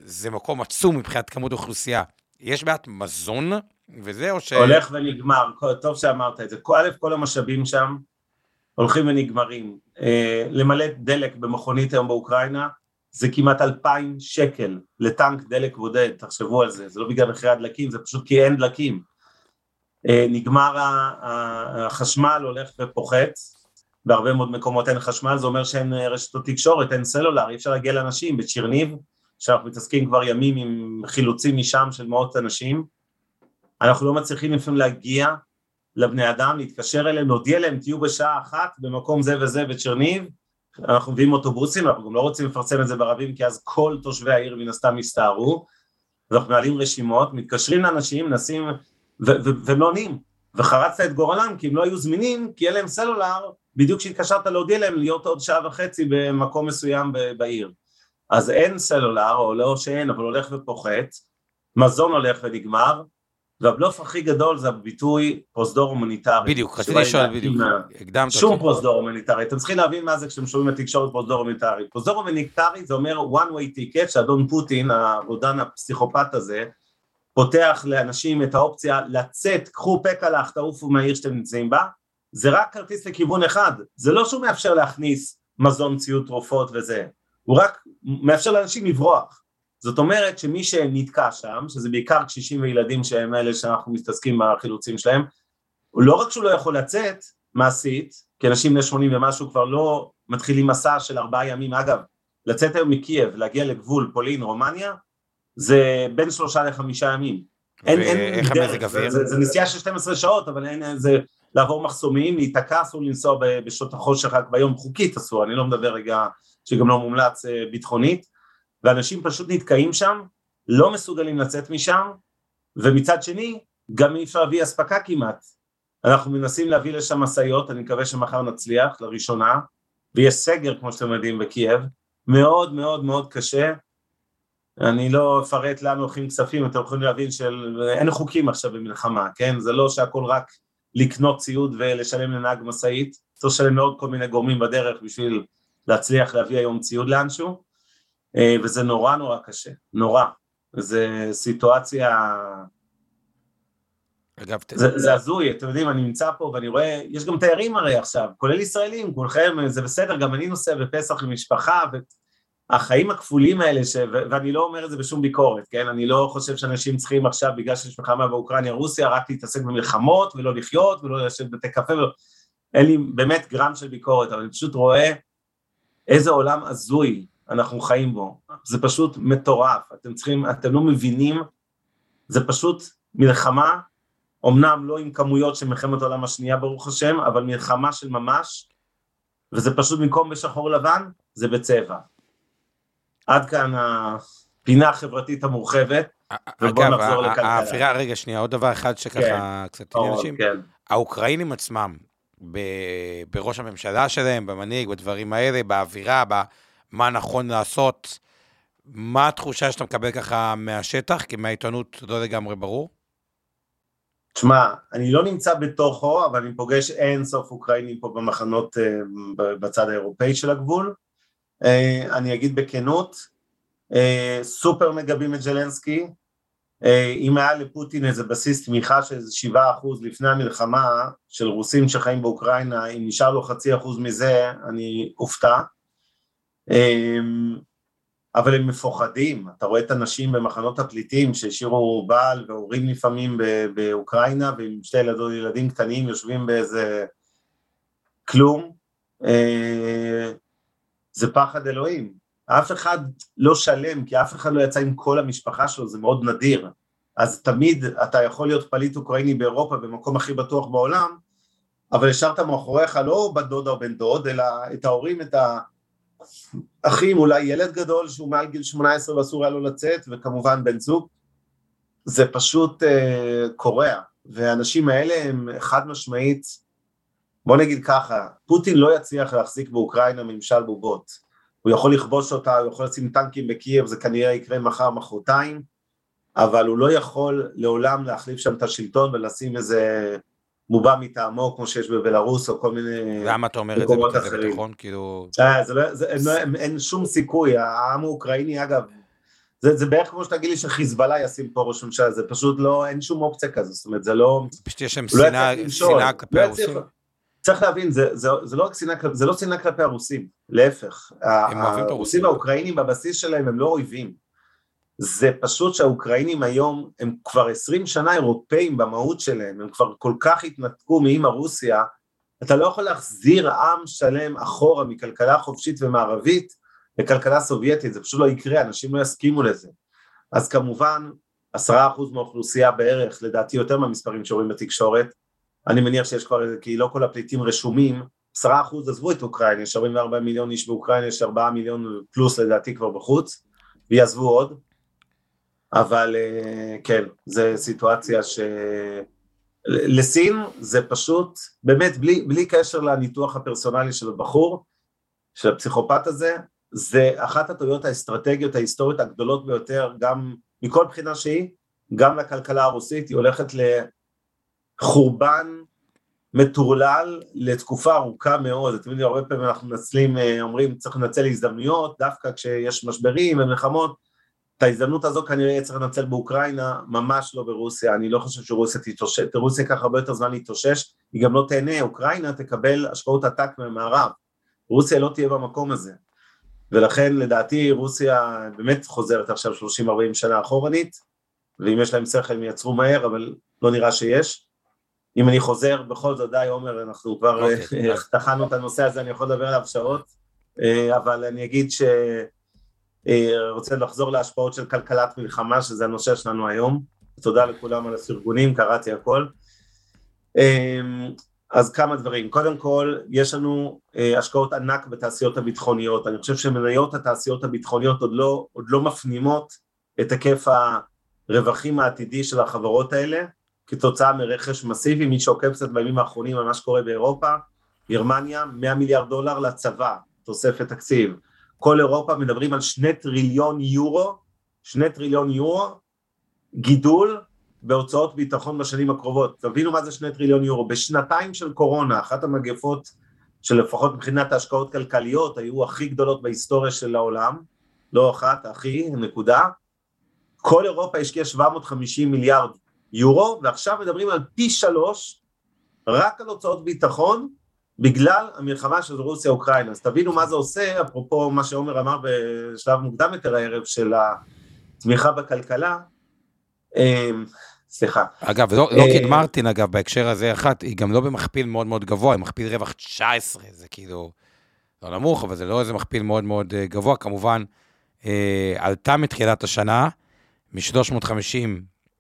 זה מקום עצום מבחינת כמות אוכלוסייה. יש בעיית מזון וזה, או ש... הולך ונגמר, טוב שאמרת את זה. א', כל המשאבים שם הולכים ונגמרים. אה, למלא דלק במכונית היום באוקראינה, זה כמעט אלפיים שקל לטנק דלק בודד, תחשבו על זה, זה לא בגלל מחירי הדלקים, זה פשוט כי אין דלקים. אה, נגמר החשמל, הולך ופוחת, בהרבה מאוד מקומות אין חשמל, זה אומר שאין אה, רשתות תקשורת, אין סלולר, אי אפשר להגיע לאנשים, בצ'רניב, שאנחנו מתעסקים כבר ימים עם חילוצים משם של מאות אנשים, אנחנו לא מצליחים לפעמים להגיע לבני אדם, להתקשר אליהם, להודיע להם, תהיו בשעה אחת במקום זה וזה בצ'רניב, אנחנו מביאים אוטובוסים, אנחנו גם לא רוצים לפרסם את זה ברבים, כי אז כל תושבי העיר מן הסתם יסתערו, אנחנו מנהלים רשימות, מתקשרים לאנשים, מנסים והם לא עונים, וחרצת את גורלם כי הם לא היו זמינים, כי אין להם סלולר, בדיוק כשהתקשרת להודיע להם להיות עוד שעה וחצי במקום מסוים בעיר. אז אין סלולר, או לא שאין, אבל הולך ופוחת, מזון הולך ונגמר, והבלוף הכי גדול זה הביטוי פרוזדור הומניטרי. בדיוק, רציתי לשאול בדיוק, הקדמת שום פרוזדור הומניטרי, אתם צריכים להבין מה זה כשאתם שומעים בתקשורת פרוזדור הומניטרי. פרוזדור הומניטרי זה אומר one way ticket שאדון פוטין, הרודן הפסיכופת הזה, פותח לאנשים את האופציה לצאת, קחו פקלח, תעופו מהעיר שאתם נמצאים בה, זה רק כרטיס לכיוון אחד, זה לא שהוא מאפשר להכניס מזון, ציוד, תרופות וזה, הוא רק מאפשר לאנשים לברוח. זאת אומרת שמי שנתקע שם, שזה בעיקר קשישים וילדים שהם אלה שאנחנו מתעסקים בחילוצים שלהם, לא רק שהוא לא יכול לצאת מעשית, כי אנשים בני 80 ומשהו כבר לא מתחילים מסע של ארבעה ימים, אגב, לצאת היום מקייב, להגיע לגבול פולין, רומניה, זה בין שלושה לחמישה ימים. ואיך המזג אוויר? זה, זה נסיעה של 12 שעות, אבל אין איזה לעבור מחסומים, להיתקע, אסור לנסוע בשעות החושך רק ביום, חוקית אסור, אני לא מדבר רגע שגם לא מומלץ אה, ביטחונית, ואנשים פשוט נתקעים שם, לא מסוגלים לצאת משם, ומצד שני, גם אי אפשר להביא אספקה כמעט. אנחנו מנסים להביא לשם משאיות, אני מקווה שמחר נצליח, לראשונה, ויש סגר, כמו שאתם יודעים, בקייב, מאוד מאוד מאוד קשה, אני לא אפרט לאן הולכים כספים, אתם יכולים להבין שאין חוקים עכשיו במלחמה, כן? זה לא שהכל רק לקנות ציוד ולשלם לנהג משאית, צריך לשלם לעוד כל מיני גורמים בדרך בשביל להצליח להביא היום ציוד לאנשהו, וזה נורא נורא קשה, נורא. זה סיטואציה... אגב, זה, זה הזוי, אתם יודעים, אני נמצא פה ואני רואה, יש גם תיירים הרי עכשיו, כולל ישראלים, כולכם, זה בסדר, גם אני נוסע בפסח עם משפחה, החיים הכפולים האלה, ש... ואני לא אומר את זה בשום ביקורת, כן? אני לא חושב שאנשים צריכים עכשיו, בגלל שיש מלחמה באוקראינה-רוסיה, רק להתעסק במלחמות ולא לחיות ולא לשבת בתי קפה, ולא... אין לי באמת גרם של ביקורת, אבל אני פשוט רואה איזה עולם הזוי אנחנו חיים בו. זה פשוט מטורף, אתם צריכים, אתם לא מבינים, זה פשוט מלחמה, אמנם לא עם כמויות של מלחמת העולם השנייה ברוך השם, אבל מלחמה של ממש, וזה פשוט במקום בשחור לבן, זה בצבע. עד כאן הפינה החברתית המורחבת. ובואו נחזור לכלכלה. האווירה, רגע, שנייה, עוד דבר אחד שככה קצת עניין אנשים. כן. האוקראינים עצמם, ב- בראש הממשלה שלהם, במנהיג, בדברים האלה, באווירה, במה נכון לעשות, מה התחושה שאתה מקבל ככה מהשטח? כי מהעיתונות לא לגמרי ברור. תשמע, אני לא נמצא בתוכו, אבל אני פוגש אין סוף אוקראינים פה במחנות אה, בצד האירופאי של הגבול. אה, אני אגיד בכנות, אה, סופר מגבים את ז'לנסקי. אם היה לפוטין איזה בסיס תמיכה של איזה שבעה אחוז לפני המלחמה של רוסים שחיים באוקראינה, אם נשאר לו חצי אחוז מזה, אני אופתע. אה, אבל הם מפוחדים, אתה רואה את הנשים במחנות הפליטים שהשאירו בעל והורים לפעמים באוקראינה ועם שתי ילדות, ילדים קטנים יושבים באיזה כלום, אה, זה פחד אלוהים. אף אחד לא שלם, כי אף אחד לא יצא עם כל המשפחה שלו, זה מאוד נדיר. אז תמיד אתה יכול להיות פליט אוקראיני באירופה, במקום הכי בטוח בעולם, אבל השארת מאחוריך לא בת דודה או בן דוד, אלא את ההורים, את האחים, אולי ילד גדול שהוא מעל גיל 18 ואסור היה לו לצאת, וכמובן בן זוג. זה פשוט אה, קורע, והאנשים האלה הם חד משמעית, בוא נגיד ככה, פוטין לא יצליח להחזיק באוקראינה ממשל בובות. הוא יכול לכבוש אותה, הוא יכול לשים טנקים בקייב, זה כנראה יקרה מחר, מחרתיים, אבל הוא לא יכול לעולם להחליף שם את השלטון ולשים איזה מובע מטעמו, כמו שיש בבלארוס, או כל מיני... למה אתה אומר את זה מקומות בכזה אחרים. ביטחון? כאילו... אה, זה לא, זה, אין, אין, אין שום סיכוי, העם האוקראיני אגב, זה, זה בערך כמו שתגיד לי שחיזבאללה ישים פה ראש ממשלה, זה פשוט לא, אין שום אופציה כזו, זאת אומרת זה לא, פשוט יש הוא לא שנאה כלפי לא יצליח- הרוסים. צריך להבין, זה, זה, זה לא רק שנאה, זה לא שנאה כלפי הרוסים, להפך, הרוסים. והאוקראינים בבסיס שלהם הם לא אויבים, זה פשוט שהאוקראינים היום הם כבר עשרים שנה אירופאים במהות שלהם, הם כבר כל כך התנתקו מאמא רוסיה, אתה לא יכול להחזיר עם שלם אחורה מכלכלה חופשית ומערבית לכלכלה סובייטית, זה פשוט לא יקרה, אנשים לא יסכימו לזה. אז כמובן, עשרה אחוז מהאוכלוסייה בערך, לדעתי יותר מהמספרים שרואים בתקשורת, אני מניח שיש כבר, כי לא כל הפליטים רשומים, עשרה אחוז עזבו את אוקראינה, יש 44 מיליון איש באוקראינה, יש ארבעה מיליון פלוס לדעתי כבר בחוץ, ויעזבו עוד, אבל אה, כן, זו סיטואציה ש... לסין זה פשוט, באמת, בלי, בלי קשר לניתוח הפרסונלי של הבחור, של הפסיכופת הזה, זה אחת הטעויות האסטרטגיות ההיסטוריות הגדולות ביותר, גם מכל בחינה שהיא, גם לכלכלה הרוסית, היא הולכת לחורבן מטורלל לתקופה ארוכה מאוד, אתם יודעים, הרבה פעמים אנחנו מנצלים, אה, אומרים צריך לנצל הזדמנויות, דווקא כשיש משברים ומלחמות, את ההזדמנות הזו כנראה יהיה צריך לנצל באוקראינה, ממש לא ברוסיה, אני לא חושב שרוסיה תתאושש, רוסיה ייקח הרבה יותר זמן להתאושש, היא גם לא תהנה, אוקראינה תקבל השקעות עתק מהמערב, רוסיה לא תהיה במקום הזה, ולכן לדעתי רוסיה באמת חוזרת עכשיו 30-40 שנה אחורנית, ואם יש להם שכל הם יעצרו מהר, אבל לא נראה שיש. אם אני חוזר, בכל זאת, די עומר, אנחנו כבר אוקיי. אה, טחנו את הנושא הזה, אני יכול לדבר עליו שעות, אה, אבל אני אגיד ש... אה, רוצה לחזור להשפעות של כלכלת מלחמה, שזה הנושא שלנו היום. תודה לכולם על הפרגונים, קראתי הכל. אה, אז כמה דברים. קודם כל, יש לנו אה, השקעות ענק בתעשיות הביטחוניות. אני חושב שמניות התעשיות הביטחוניות עוד לא, עוד לא מפנימות את היקף הרווחים העתידי של החברות האלה, כתוצאה מרכש מסיבי. מי שעוקב קצת בימים האחרונים על מה שקורה באירופה, גרמניה, 100 מיליארד דולר לצבא, תוספת תקציב. כל אירופה מדברים על שני טריליון יורו, שני טריליון יורו, גידול בהוצאות ביטחון בשנים הקרובות. תבינו מה זה שני טריליון יורו. בשנתיים של קורונה, אחת המגפות שלפחות מבחינת ההשקעות כלכליות היו הכי גדולות בהיסטוריה של העולם, לא אחת, הכי, נקודה. כל אירופה השקיעה 750 מיליארד יורו, ועכשיו מדברים על פי שלוש רק על הוצאות ביטחון, בגלל המלחמה של רוסיה-אוקראינה. אז תבינו מה זה עושה, אפרופו מה שעומר אמר בשלב מוקדם יותר הערב של התמיכה בכלכלה. אמ, סליחה. אגב, לא- לוקהיד מרטין, אגב, בהקשר הזה אחת, היא גם לא במכפיל מאוד מאוד גבוה, היא מכפיל רווח 19, זה כאילו לא נמוך, אבל זה לא איזה מכפיל מאוד מאוד אה, גבוה. כמובן, אה, עלתה מתחילת השנה, מ-350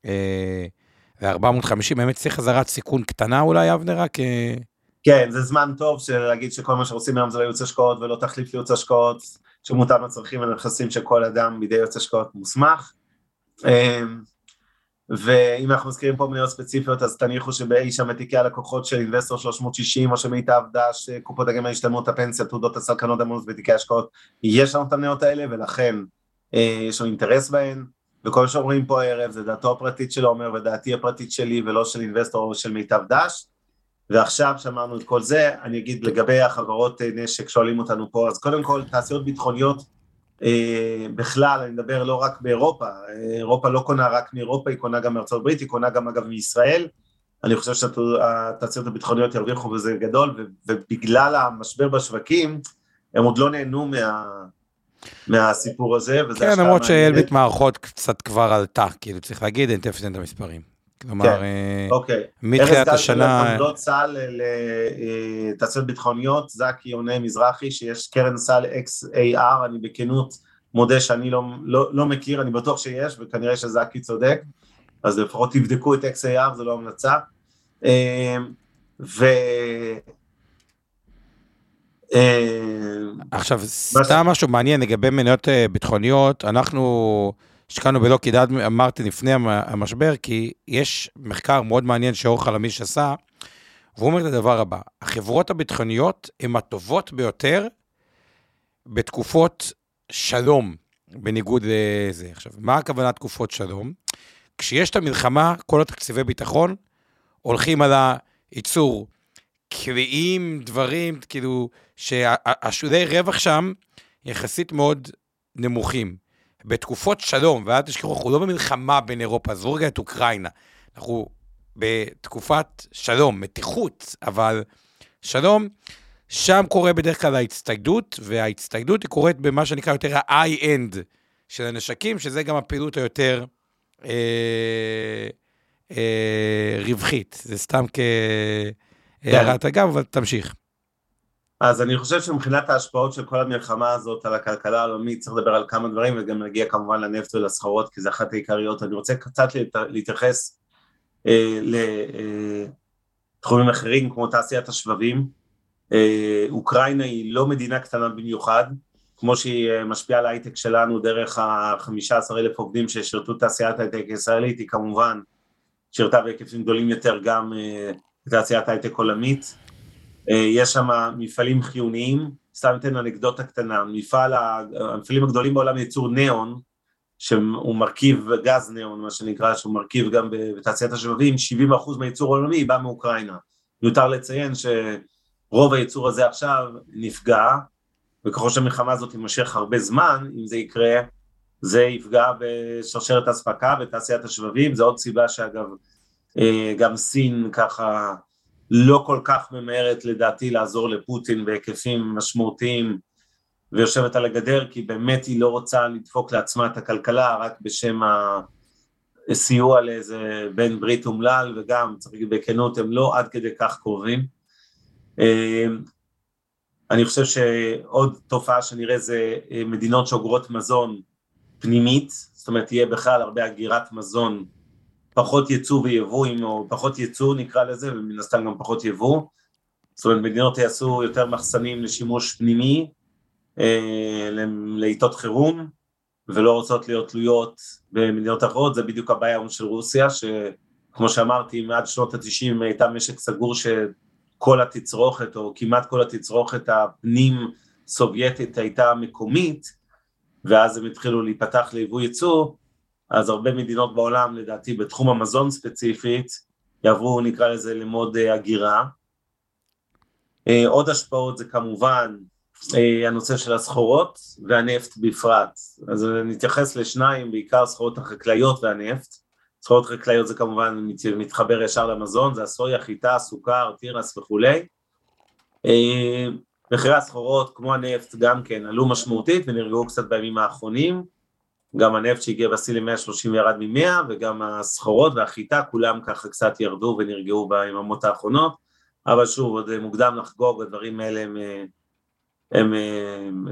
אה, ל-450, באמת צריך חזרת סיכון קטנה אולי, אבנר, רק... אה, כן, זה זמן טוב של להגיד שכל מה שעושים היום זה לא ייעוץ השקעות ולא תחליף לייעוץ השקעות, שמותאם לצרכים ולנכסים של כל אדם בידי יועץ השקעות מוסמך. ואם אנחנו מזכירים פה מניות ספציפיות, אז תניחו שבאי שם תיקי הלקוחות של אינבסטור 360 או של מיטב דש, קופות הגמל השתלמות הפנסיה, תעודות הסלקנות המונוס ותיקי השקעות, יש לנו את המניות האלה ולכן אה, יש לנו אינטרס בהן, וכל שאומרים פה הערב זה דעתו הפרטית של עומר ודעתי הפרטית שלי ולא של אינבסטור או של מיטב דש, ועכשיו שמענו את כל זה, אני אגיד לגבי החברות אה, נשק שואלים אותנו פה, אז קודם כל תעשיות ביטחוניות אה, בכלל, אני מדבר לא רק באירופה, אירופה לא קונה רק מאירופה, היא קונה גם מארצות הברית, היא קונה גם אגב מישראל, אני חושב שהתעשיות הביטחוניות ירוויחו בזה גדול, ובגלל המשבר בשווקים, הם עוד לא נהנו מה... מהסיפור הזה, וזה כן, למרות שאלביט מערכות קצת כבר עלתה, כאילו צריך להגיד, אני תכף את המספרים. כלומר, כן, אה, אוקיי. מתחילת השנה... ארז גל סל לתעשיות ביטחוניות, זקי עונה מזרחי, שיש קרן סל XAR, אני בכנות מודה שאני לא, לא, לא מכיר, אני בטוח שיש, וכנראה שזקי צודק, אז לפחות תבדקו את XAR, זו לא המלצה. אה, ו... אה, עכשיו, סתם משהו מעניין לגבי מניות ביטחוניות, אנחנו... השקענו כדאי, אמרתי לפני המשבר, כי יש מחקר מאוד מעניין שאור חלמיש עשה, והוא אומר את הדבר הבא, החברות הביטחוניות הן הטובות ביותר בתקופות שלום, בניגוד לזה. עכשיו, מה הכוונה תקופות שלום? כשיש את המלחמה, כל התקציבי ביטחון הולכים על הייצור קריאים, דברים, כאילו, שהשולי רווח שם יחסית מאוד נמוכים. בתקופות שלום, ואל תשכחו, אנחנו לא במלחמה בין אירופה, עזבו רגע את אוקראינה. אנחנו בתקופת שלום, מתיחות, אבל שלום, שם קורה בדרך כלל ההצטיידות, וההצטיידות היא קורית במה שנקרא יותר ה-i-end של הנשקים, שזה גם הפעילות היותר אה, אה, רווחית. זה סתם כהערת אגב, אבל תמשיך. אז אני חושב שמבחינת ההשפעות של כל המלחמה הזאת על הכלכלה העולמית צריך לדבר על כמה דברים וגם נגיע כמובן לנפט ולסחרות כי זה אחת העיקריות. אני רוצה קצת להתייחס אה, לתחומים אה, אחרים כמו תעשיית השבבים. אה, אוקראינה היא לא מדינה קטנה במיוחד, כמו שהיא אה, משפיעה על ההייטק שלנו דרך ה-15 אלף עובדים ששירתו תעשיית ההייטק הישראלית, היא כמובן שירתה בהיקפים גדולים יותר גם אה, תעשיית ההייטק עולמית. אה, יש שם מפעלים חיוניים, סתם אתן אנקדוטה קטנה, מפעל, המפעלים הגדולים בעולם ייצור ניאון, שהוא מרכיב גז ניאון, מה שנקרא, שהוא מרכיב גם בתעשיית השבבים, 70% מהייצור העולמי בא מאוקראינה. מיותר לציין שרוב הייצור הזה עכשיו נפגע, וככל שהמלחמה הזאת תימשך הרבה זמן, אם זה יקרה, זה יפגע בשרשרת אספקה בתעשיית השבבים, זו עוד סיבה שאגב אה, גם סין ככה לא כל כך ממהרת לדעתי לעזור לפוטין בהיקפים משמעותיים ויושבת על הגדר כי באמת היא לא רוצה לדפוק לעצמה את הכלכלה רק בשם הסיוע לאיזה בן ברית אומלל וגם צריך להגיד בכנות הם לא עד כדי כך קרובים. אמ, אני חושב שעוד תופעה שנראה זה אה, מדינות שאוגרות מזון פנימית, זאת אומרת תהיה בכלל הרבה הגירת מזון פחות ייצוא ויבוא, או פחות ייצוא נקרא לזה, ומן הסתם גם פחות יבוא. זאת אומרת, מדינות יעשו יותר מחסנים לשימוש פנימי, אה, לעיתות חירום, ולא רוצות להיות תלויות במדינות אחרות, זה בדיוק הבעיה של רוסיה, שכמו שאמרתי, מעד שנות התשעים הייתה משק סגור שכל התצרוכת, או כמעט כל התצרוכת הפנים סובייטית הייתה מקומית, ואז הם התחילו להיפתח ליבוא ייצוא, אז הרבה מדינות בעולם, לדעתי בתחום המזון ספציפית, יעברו נקרא לזה למוד אה, הגירה. אה, עוד השפעות זה כמובן אה, הנושא של הסחורות והנפט בפרט. אז נתייחס לשניים, בעיקר הסחורות החקלאיות והנפט. סחורות חקלאיות זה כמובן מתחבר ישר למזון, זה הסויה, חיטה, סוכר, תירס וכולי. מחירי הסחורות כמו הנפט גם כן עלו משמעותית ונרגעו קצת בימים האחרונים. גם הנפט שהגיע בשיא ל-130 וירד מ-100 וגם הסחורות והחיטה כולם ככה קצת ירדו ונרגעו ביממות האחרונות. אבל שוב עוד מוקדם לחגוג הדברים האלה הם, הם, הם,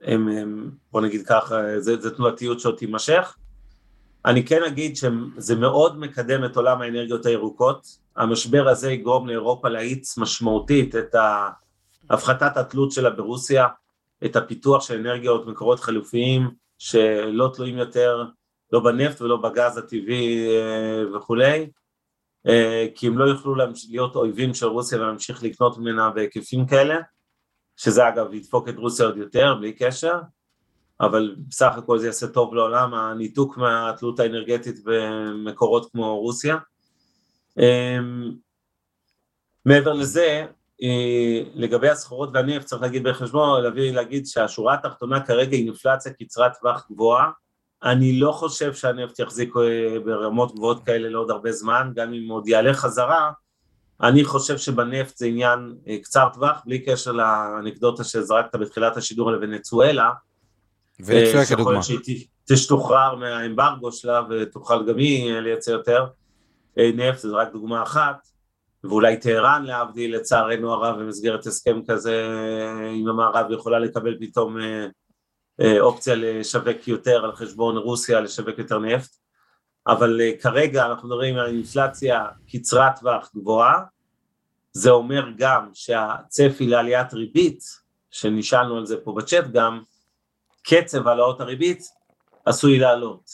הם, הם בוא נגיד ככה זה, זה תנועתיות שעוד תימשך. אני כן אגיד שזה מאוד מקדם את עולם האנרגיות הירוקות. המשבר הזה יגרום לאירופה להאיץ משמעותית את הפחתת התלות שלה ברוסיה את הפיתוח של אנרגיות מקורות חלופיים שלא תלויים יותר לא בנפט ולא בגז הטבעי וכולי, כי הם לא יוכלו להיות אויבים של רוסיה ולהמשיך לקנות ממנה בהיקפים כאלה, שזה אגב ידפוק את רוסיה עוד יותר, בלי קשר, אבל בסך הכל זה יעשה טוב לעולם, הניתוק מהתלות האנרגטית במקורות כמו רוסיה. מעבר לזה, אה, לגבי הסחורות והנפט צריך להגיד בחשבון, להביא להגיד שהשורה התחתונה כרגע היא אינפלציה קצרת טווח גבוהה, אני לא חושב שהנפט יחזיק אה, ברמות גבוהות כאלה לעוד הרבה זמן, גם אם עוד יעלה חזרה, אני חושב שבנפט זה עניין אה, קצר טווח, בלי קשר לאנקדוטה שזרקת בתחילת השידור על ונצואלה, ונצואלה כדוגמה. שהיא תשתוחרר מהאמברגו שלה ותוכל גם היא לייצר יותר נפט, זו רק דוגמה אחת. ואולי טהרן להבדיל לצערנו הרב במסגרת הסכם כזה עם המערב יכולה לקבל פתאום אה, אה, אופציה לשווק יותר על חשבון רוסיה, לשווק יותר נפט, אבל אה, כרגע אנחנו מדברים על אינפלציה קצרת טווח גבוהה, זה אומר גם שהצפי לעליית ריבית, שנשאלנו על זה פה בצ'אט גם, קצב העלאות הריבית עשוי לעלות.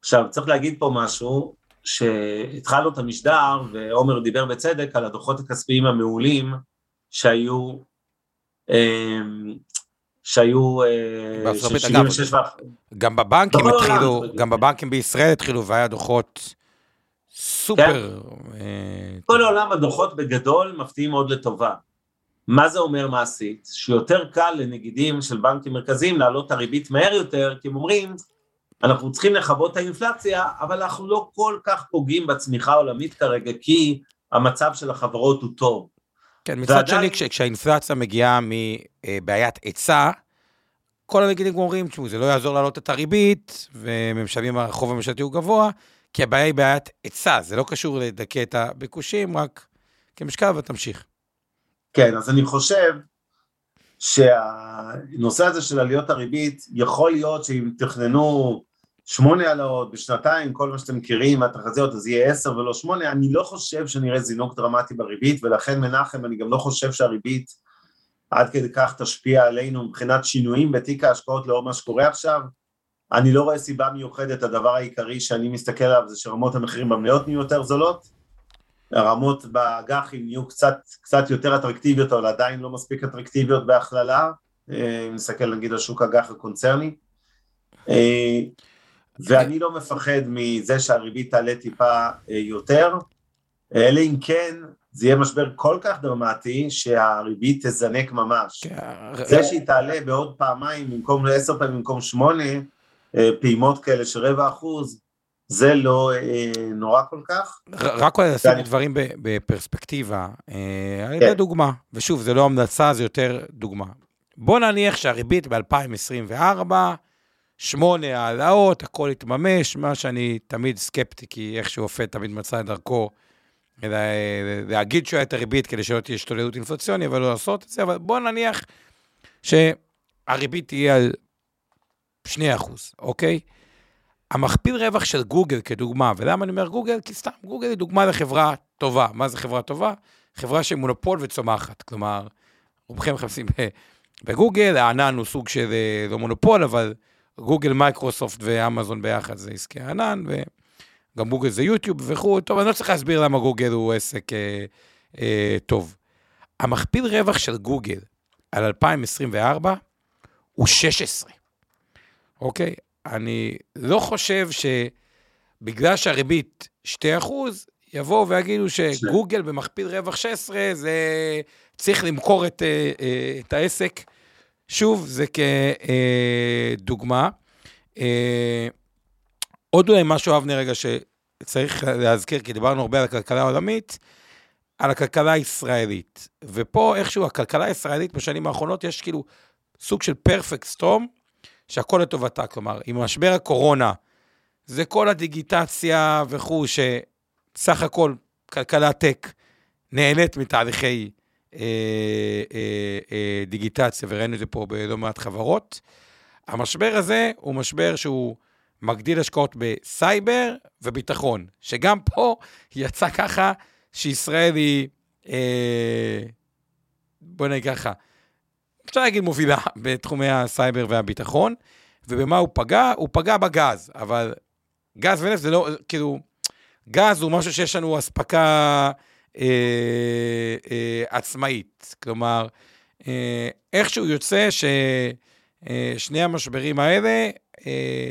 עכשיו צריך להגיד פה משהו, שהתחלנו את המשדר, ועומר דיבר בצדק על הדוחות הכספיים המעולים שהיו, אמ, שהיו 76 אה, גם בבנקים התחילו, גם בבנקים בישראל התחילו, והיה דוחות סופר... כן. אה, כל העולם הדוחות בגדול מפתיעים מאוד לטובה. מה זה אומר מעשית? שיותר קל לנגידים של בנקים מרכזיים להעלות את הריבית מהר יותר, כי הם אומרים, אנחנו צריכים לכבות את האינפלציה, אבל אנחנו לא כל כך פוגעים בצמיחה העולמית כרגע, כי המצב של החברות הוא טוב. כן, מצד ועדיין... שני, כש, כשהאינפלציה מגיעה מבעיית היצע, כל הנגידים אומרים, תשמעו, זה לא יעזור להעלות את הריבית, והם משלמים, החוב הממשלתי הוא גבוה, כי הבעיה היא בעיית היצע, זה לא קשור לדכא את הביקושים, רק כמשקל ותמשיך. כן, אז אני חושב שהנושא הזה של עליות הריבית, יכול להיות שאם תכננו שמונה העלאות בשנתיים, כל מה שאתם מכירים מהתחזיות, אז יהיה עשר ולא שמונה, אני לא חושב שנראה זינוק דרמטי בריבית, ולכן מנחם, אני גם לא חושב שהריבית עד כדי כך תשפיע עלינו מבחינת שינויים בתיק ההשקעות לאור מה שקורה עכשיו. אני לא רואה סיבה מיוחדת, הדבר העיקרי שאני מסתכל עליו זה שרמות המחירים במניות נהיו יותר זולות, הרמות באג"חים נהיו קצת, קצת יותר אטרקטיביות, אבל עדיין לא מספיק אטרקטיביות בהכללה, אה, אם נסתכל נגיד על שוק אג"ח הקונצרני. אה, ואני לא מפחד מזה שהריבית תעלה טיפה אה, יותר, אלא אם כן זה יהיה משבר כל כך דרמטי שהריבית תזנק ממש. כן, זה שהיא תעלה בעוד פעמיים, במקום עשר פעמים, במקום שמונה, פעימות כאלה של רבע אחוז, זה לא אה, נורא כל כך. רק אולי לשים דברים בפרספקטיבה, אה, אני כן. דוגמה, ושוב, זה לא המלצה, זה יותר דוגמה. בוא נניח שהריבית ב-2024, שמונה העלאות, הכל יתממש, מה שאני תמיד סקפטי, כי איכשהו אופה תמיד מצא את דרכו להגיד שהוא יעלה את הריבית כדי שלא תהיה השתוללות אינפלציונית, אבל לא לעשות את זה, אבל בוא נניח שהריבית תהיה על 2%, אוקיי? המכפיל רווח של גוגל כדוגמה, ולמה אני אומר גוגל? כי סתם, גוגל היא דוגמה לחברה טובה. מה זה חברה טובה? חברה של מונופול וצומחת. כלומר, רובכם מחפשים בגוגל, הענן הוא סוג של אה, לא מונופול, אבל גוגל, מייקרוסופט ואמזון ביחד זה עסקי הענן, וגם גוגל זה יוטיוב וכו'. טוב, אני לא צריך להסביר למה גוגל הוא עסק אה, אה, טוב. המכפיל רווח של גוגל על 2024 הוא 16. אוקיי? אני לא חושב שבגלל שהריבית 2%, יבואו ויגידו שגוגל במכפיל רווח 16, זה צריך למכור את, אה, אה, את העסק. שוב, זה כדוגמה. אה, עוד אולי משהו, אבנר, רגע, שצריך להזכיר, כי דיברנו הרבה על הכלכלה העולמית, על הכלכלה הישראלית. ופה איכשהו הכלכלה הישראלית בשנים האחרונות, יש כאילו סוג של פרפקט סטום, שהכל לטובתה, כלומר, עם משבר הקורונה, זה כל הדיגיטציה וכו', שסך הכל כלכלת טק נהנית מתהליכי אה, אה, אה, דיגיטציה, וראינו את זה פה בלא מעט חברות. המשבר הזה הוא משבר שהוא מגדיל השקעות בסייבר וביטחון, שגם פה יצא ככה שישראל היא, אה, בוא נגיד ככה, אפשר להגיד מובילה בתחומי הסייבר והביטחון. ובמה הוא פגע? הוא פגע בגז, אבל גז ונפט זה לא, כאילו, גז הוא משהו שיש לנו אספקה אה, אה, עצמאית. כלומר, אה, איכשהו יוצא ששני אה, המשברים האלה אה,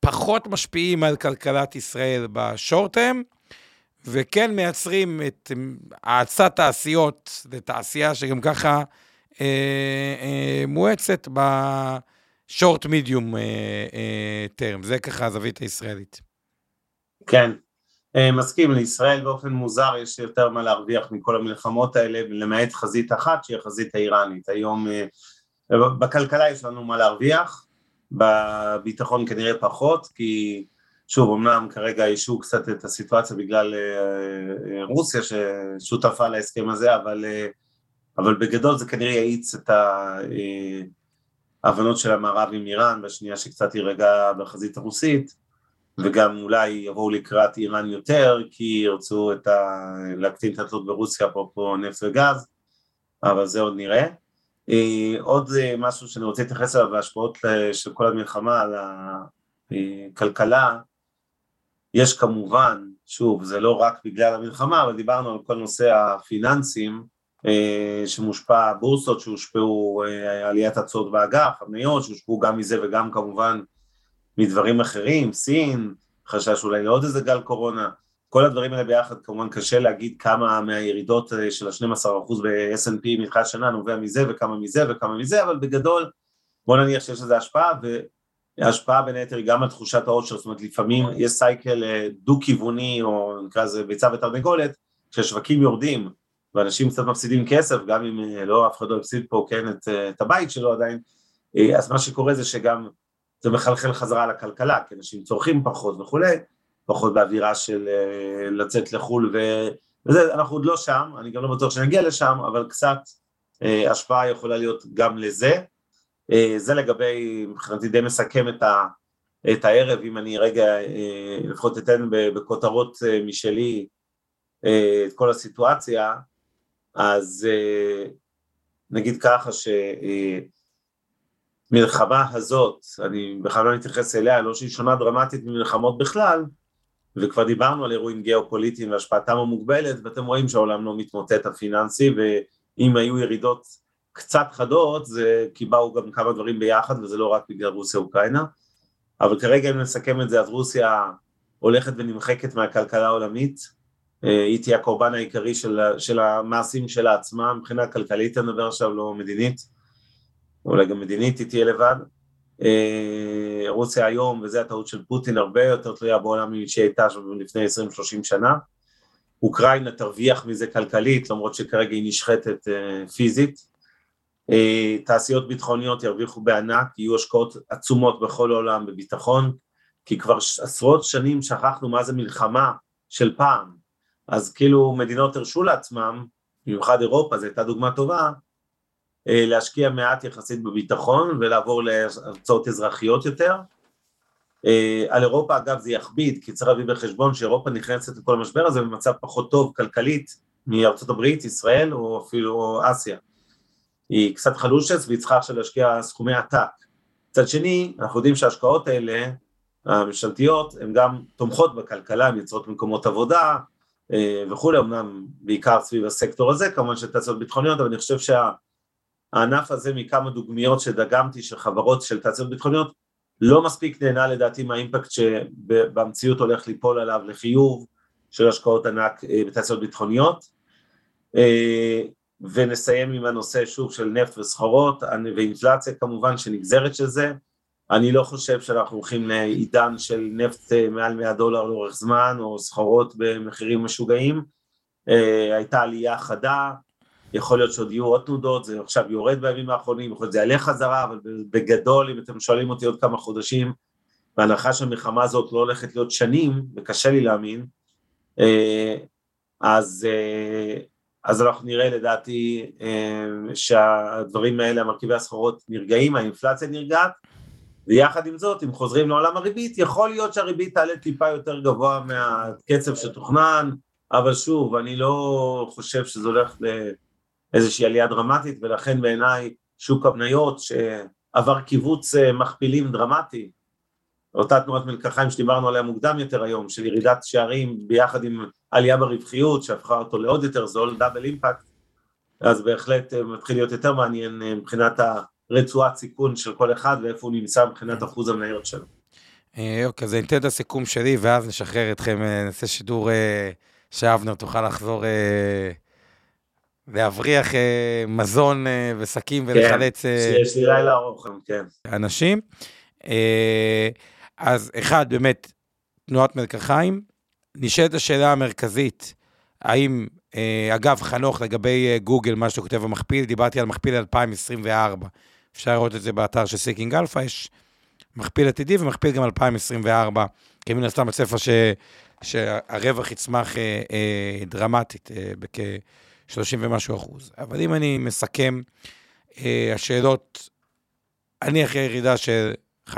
פחות משפיעים על כלכלת ישראל בשורט-טרם, וכן מייצרים את האצת תעשיות, זו תעשייה שגם ככה אה, אה, מואצת בשורט מידיום טרם. זה ככה הזווית הישראלית. כן, אה, מסכים, לישראל באופן מוזר יש יותר מה להרוויח מכל המלחמות האלה, למעט חזית אחת שהיא החזית האיראנית. היום אה, בכלכלה יש לנו מה להרוויח, בביטחון כנראה פחות, כי שוב, אמנם כרגע אישו קצת את הסיטואציה בגלל אה, רוסיה ששותפה להסכם הזה, אבל, אבל בגדול זה כנראה יאיץ את ההבנות של המערב עם איראן, בשנייה שקצת יירגע בחזית הרוסית. וגם אולי יבואו לקראת איראן יותר, כי ירצו את ה... להקטין את התלות ברוסיה, אפרופו נפט וגז, אבל זה עוד נראה. אה, עוד אה, משהו שאני רוצה להתייחס אליו בהשפעות אה, של כל המלחמה על הכלכלה, יש כמובן, שוב, זה לא רק בגלל המלחמה, אבל דיברנו על כל נושא הפיננסים, שמושפע, בורסות שהושפעו, עליית הצעות באג"ח, המניות שהושפעו גם מזה וגם כמובן מדברים אחרים, סין, חשש אולי לעוד איזה גל קורונה, כל הדברים האלה ביחד כמובן קשה להגיד כמה מהירידות אה, של ה-12% ב-S&P מתחילת שנה נובע מזה וכמה מזה וכמה מזה, אבל בגדול בוא נניח שיש לזה השפעה וההשפעה בין היתר היא גם על תחושת העושר, זאת אומרת לפעמים יש סייקל אה, דו-כיווני או נקרא לזה ביצה ותרנגולת, כשהשווקים יורדים ואנשים קצת מפסידים כסף, גם אם אה, לא אף אחד לא הפסיד פה כן את, את הבית שלו עדיין, אז מה שקורה זה שגם זה מחלחל חזרה לכלכלה, כי אנשים צורכים פחות וכולי, פחות באווירה של אה, לצאת לחו"ל ו... וזה, אנחנו עוד לא שם, אני גם לא בטוח שנגיע לשם, אבל קצת אה, השפעה יכולה להיות גם לזה. אה, זה לגבי, מבחינתי די מסכם את, ה, את הערב, אם אני רגע אה, לפחות אתן בכותרות אה, משלי אה, את כל הסיטואציה, אז אה, נגיד ככה ש... אה, הזאת, אני בכלל לא מתייחס אליה, לא שהיא שונה דרמטית ממלחמות בכלל, וכבר דיברנו על אירועים גיאופוליטיים והשפעתם המוגבלת, ואתם רואים שהעולם לא מתמוטט הפיננסי, ואם היו ירידות קצת חדות, זה כי באו גם כמה דברים ביחד, וזה לא רק בגלל רוסיה-אוקראינה, אבל כרגע אם נסכם את זה, אז רוסיה הולכת ונמחקת מהכלכלה העולמית, היא תהיה הקורבן העיקרי של, של המעשים שלה עצמה, מבחינה כלכלית אני מדבר עכשיו, לא מדינית, אולי גם מדינית היא תהיה לבד. אה, רוסיה היום, וזו הטעות של פוטין, הרבה יותר תלויה בעולם שהיא הייתה שם לפני 20-30 שנה. אוקראינה תרוויח מזה כלכלית, למרות שכרגע היא נשחטת אה, פיזית. אה, תעשיות ביטחוניות ירוויחו בענק, יהיו השקעות עצומות בכל העולם בביטחון, כי כבר עשרות שנים שכחנו מה זה מלחמה של פעם, אז כאילו מדינות הרשו לעצמם, במיוחד אירופה, זו הייתה דוגמה טובה, אה, להשקיע מעט יחסית בביטחון ולעבור להרצאות אזרחיות יותר. אה, על אירופה אגב זה יכביד, כי צריך להביא בחשבון שאירופה נכנסת לכל המשבר הזה במצב פחות טוב כלכלית מארצות הברית, ישראל או אפילו אסיה. היא קצת חלושס והיא צריכה עכשיו להשקיע סכומי עתק. מצד שני, אנחנו יודעים שההשקעות האלה, הממשלתיות, הן גם תומכות בכלכלה, הן יוצרות מקומות עבודה וכולי, אמנם בעיקר סביב הסקטור הזה, כמובן של תעשיות ביטחוניות, אבל אני חושב שה... הענף הזה מכמה דוגמיות שדגמתי של חברות של תעשיות ביטחוניות לא מספיק נהנה לדעתי מהאימפקט שבמציאות הולך ליפול עליו לחיוב של השקעות ענק אה, בתעשיות ביטחוניות. אה, ונסיים עם הנושא שוב של נפט וסחורות ואינפלציה כמובן שנגזרת של זה אני לא חושב שאנחנו הולכים לעידן של נפט אה, מעל 100 דולר לאורך זמן או סחורות במחירים משוגעים. הייתה עלייה חדה. יכול להיות שעוד יהיו עוד תנודות, זה עכשיו יורד בימים האחרונים, יכול להיות שזה יעלה חזרה, אבל בגדול, אם אתם שואלים אותי עוד כמה חודשים, בהנחה שהמלחמה הזאת לא הולכת להיות שנים, וקשה לי להאמין, אה, אז, אה, אז אנחנו נראה לדעתי אה, שהדברים האלה, המרכיבי הסחורות נרגעים, האינפלציה נרגעת, ויחד עם זאת, אם חוזרים לעולם הריבית, יכול להיות שהריבית תעלה טיפה יותר גבוה מהקצב שתוכנן, אבל שוב, אני לא חושב שזה הולך ל... איזושהי עלייה דרמטית, ולכן בעיניי שוק המניות שעבר קיבוץ אה, מכפילים דרמטי, אותה תנועת מלקחיים שדיברנו עליה מוקדם יותר היום, של ירידת שערים ביחד עם עלייה ברווחיות שהפכה אותו לעוד יותר זול, דאבל אימפקט, אז בהחלט אה, מתחיל להיות יותר מעניין אה, מבחינת הרצועת סיכון של כל אחד ואיפה הוא נמצא מבחינת אחוז המניות שלו. אה, אוקיי, אז אני אתן את הסיכום שלי ואז נשחרר אתכם, נעשה שידור שאבנר תוכל לחזור להבריח מזון ושקים כן, ולחלץ... כן, יש לי לילה ארוך, כן. אנשים. אז אחד, באמת, תנועת מלקחיים. נשאלת השאלה המרכזית, האם, אה, אגב, חנוך, לגבי אה, גוגל, מה שאתה כותב במכפיל, דיברתי על מכפיל 2024. אפשר לראות את זה באתר של סיקינג אלפא, יש מכפיל עתידי ומכפיל גם 2024, כי מן הסתם הצפי ש, שהרווח יצמח אה, אה, דרמטית, אה, בכ-30 ומשהו אחוז. אבל אם אני מסכם, אה, השאלות, אני אחרי ירידה של 15-20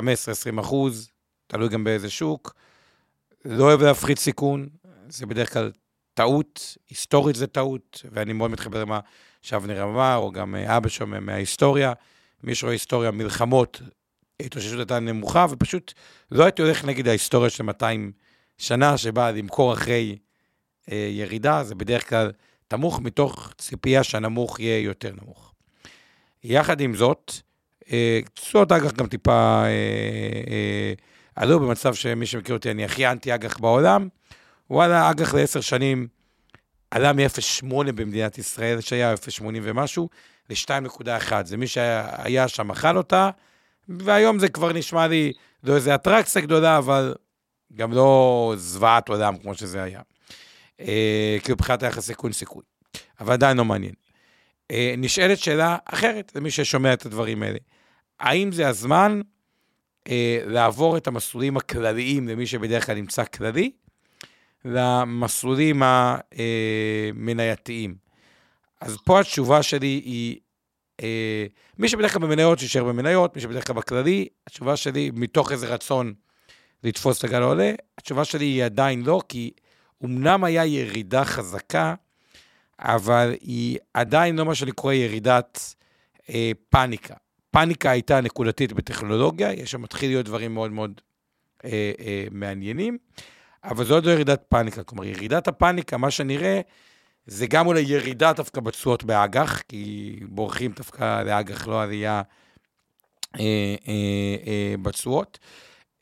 אחוז, תלוי גם באיזה שוק. לא אוהב להפחית סיכון, זה בדרך כלל טעות, היסטורית זה טעות, ואני מאוד מתחבר למה שאבנר אמר, או גם אבא שלו מההיסטוריה. מי שרואה היסטוריה, מלחמות, ההתאוששות הייתה נמוכה, ופשוט לא הייתי הולך נגד ההיסטוריה של 200 שנה, שבאה למכור אחרי אה, ירידה, זה בדרך כלל תמוך מתוך ציפייה שהנמוך יהיה יותר נמוך. יחד עם זאת, אה, תשואות אג"ח גם טיפה אה, אה, עלו במצב שמי שמכיר אותי, אני הכי אנטי אג"ח בעולם. וואלה, אג"ח לעשר שנים עלה מ-0.8 במדינת ישראל, שהיה 0.80 ומשהו, ל-2.1. זה מי שהיה שם אכל אותה, והיום זה כבר נשמע לי, לא איזה אטרקציה גדולה, אבל גם לא זוועת עולם כמו שזה היה. אה, כאילו מבחינת היחס סיכון סיכוי. אבל עדיין לא מעניין. אה, נשאלת שאלה אחרת למי ששומע את הדברים האלה. האם זה הזמן אה, לעבור את המסלולים הכלליים למי שבדרך כלל נמצא כללי, למסלולים המנייתיים. אז פה התשובה שלי היא, אה, מי שבדרך כלל במניות, שישאר במניות, מי שבדרך כלל בכללי, התשובה שלי, מתוך איזה רצון לתפוס את הגל העולה, התשובה שלי היא עדיין לא, כי אמנם היה ירידה חזקה, אבל היא עדיין לא מה שאני קורא ירידת אה, פאניקה. פאניקה הייתה נקודתית בטכנולוגיה, יש שם מתחיל להיות דברים מאוד מאוד אה, אה, מעניינים, אבל זו עוד לא ירידת פאניקה. כלומר, ירידת הפאניקה, מה שנראה, זה גם אולי ירידה דווקא בתשואות באג"ח, כי בורחים דווקא לאג"ח, לא עלייה אה, אה, אה, בתשואות,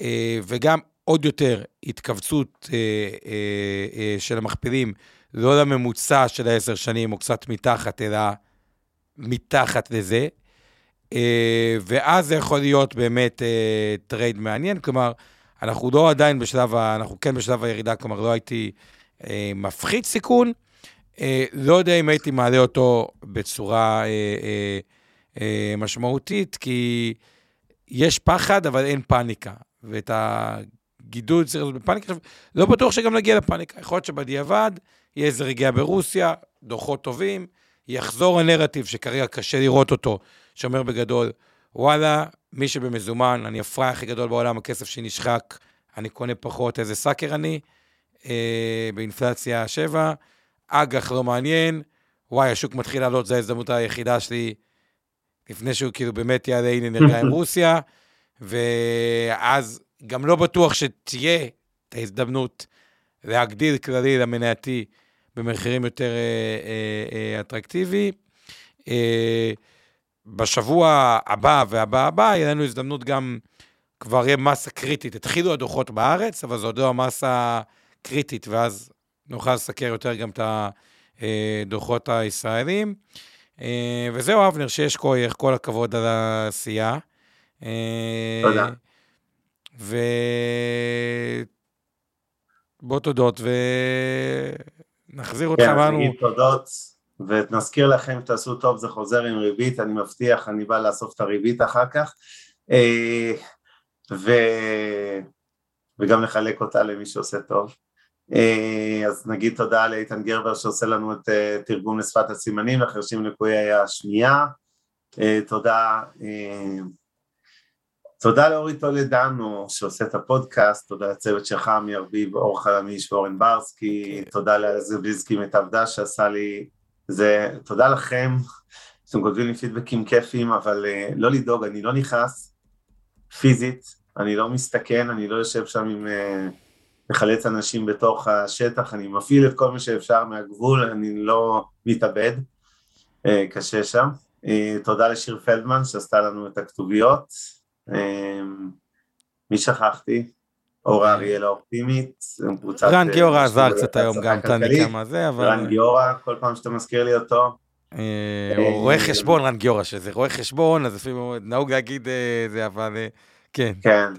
אה, וגם עוד יותר התכווצות אה, אה, אה, של המכפילים, לא לממוצע של העשר שנים, או קצת מתחת, אלא מתחת לזה. אה, ואז זה יכול להיות באמת אה, trade מעניין, כלומר, אנחנו לא עדיין בשלב, ה, אנחנו כן בשלב הירידה, כלומר, לא הייתי אה, מפחית סיכון, לא יודע אם הייתי מעלה אותו בצורה משמעותית, כי יש פחד, אבל אין פאניקה. ואת הגידול צריך לעשות בפאניקה. לא בטוח שגם נגיע לפאניקה. יכול להיות שבדיעבד יהיה איזה רגיעה ברוסיה, דוחות טובים, יחזור הנרטיב שכרגע קשה לראות אותו, שאומר בגדול, וואלה, מי שבמזומן, אני הפראי הכי גדול בעולם, הכסף שלי נשחק, אני קונה פחות, איזה סאקר אני, אה, באינפלציה 7, אג"ח לא מעניין, וואי, השוק מתחיל לעלות, זו ההזדמנות היחידה שלי, לפני שהוא כאילו באמת יעלה, הנה נרגע עם רוסיה, ואז גם לא בטוח שתהיה את ההזדמנות להגדיל כללי למנייתי במחירים יותר אה, אה, אה, אטרקטיבי. אה, בשבוע הבא והבא הבא, יהיה לנו הזדמנות גם, כבר יהיה מסה קריטית. התחילו הדוחות בארץ, אבל זו עוד לא המסה קריטית, ואז נוכל לסקר יותר גם את הדוחות הישראלים. אה, וזהו, אבנר, שיש כוח, כל הכבוד על העשייה. אה, תודה. ו... בוא תודות, ונחזיר אותך, כן, אמרנו... כן, תודות. ונזכיר לכם, תעשו טוב, זה חוזר עם ריבית, אני מבטיח, אני בא לאסוף את הריבית אחר כך, אה, ו... וגם לחלק אותה למי שעושה טוב. אה, אז נגיד תודה לאיתן גרבר שעושה לנו את אה, תרגום לשפת הסימנים לחרשים לקויי השמיעה, תודה תודה לאורי טולדנו שעושה את הפודקאסט, תודה לצוות שלך, מירביב, אור חלמיש ואורן ברסקי, תודה לזביזקי מתעבדה שעשה לי זה תודה לכם, שאתם כותבים לי פידבקים כיפיים, אבל לא לדאוג, אני לא נכנס פיזית, אני לא מסתכן, אני לא יושב שם עם uh, מחלץ אנשים בתוך השטח, אני מפעיל את כל מה שאפשר מהגבול, אני לא מתאבד, uh, קשה שם. Uh, תודה לשיר פלדמן שעשתה לנו את הכתוביות. Uh, מי שכחתי? אורה אריאל האופטימית, רן גיורא עזר קצת היום גם, תן לי כמה זה, אבל... רן גיורא, כל פעם שאתה מזכיר לי אותו. רואה חשבון רן גיורא, שזה רואה חשבון, אז לפעמים נהוג להגיד זה, אבל כן. כן.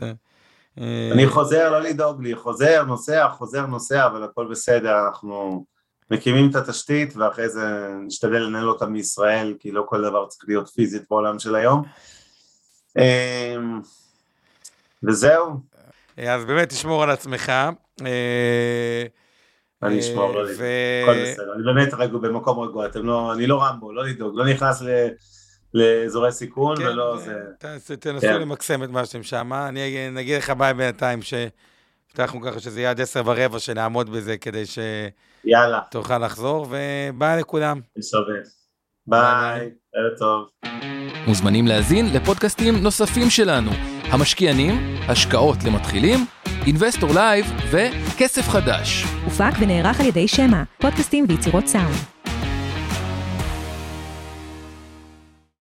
אני חוזר, לא לדאוג לי, חוזר, נוסע, חוזר, נוסע, אבל הכל בסדר, אנחנו מקימים את התשתית, ואחרי זה נשתדל לנהל אותה מישראל, כי לא כל דבר צריך להיות פיזית בעולם של היום. וזהו. אז באמת תשמור על עצמך. אני אשמור, לא לדאוג, הכל בסדר, אני באמת רגוע, במקום רגוע, אתם לא, אני לא רמבו, לא לדאוג, לא נכנס לאזורי סיכון כן, ולא זה. תנסו כן. למקסם את מה שאתם שם, אני אגיד לך ביי בינתיים שהבטחנו ככה שזה יהיה עד עשר ורבע, שנעמוד בזה כדי שתוכל לחזור, וביי לכולם. שווה. ביי, ערב טוב. מוזמנים להאזין לפודקאסטים נוספים שלנו, המשקיענים, השקעות למתחילים, אינבסטור לייב וכסף חדש. הופק ונערך על ידי שמע, פודקאסטים ויצירות סאונד.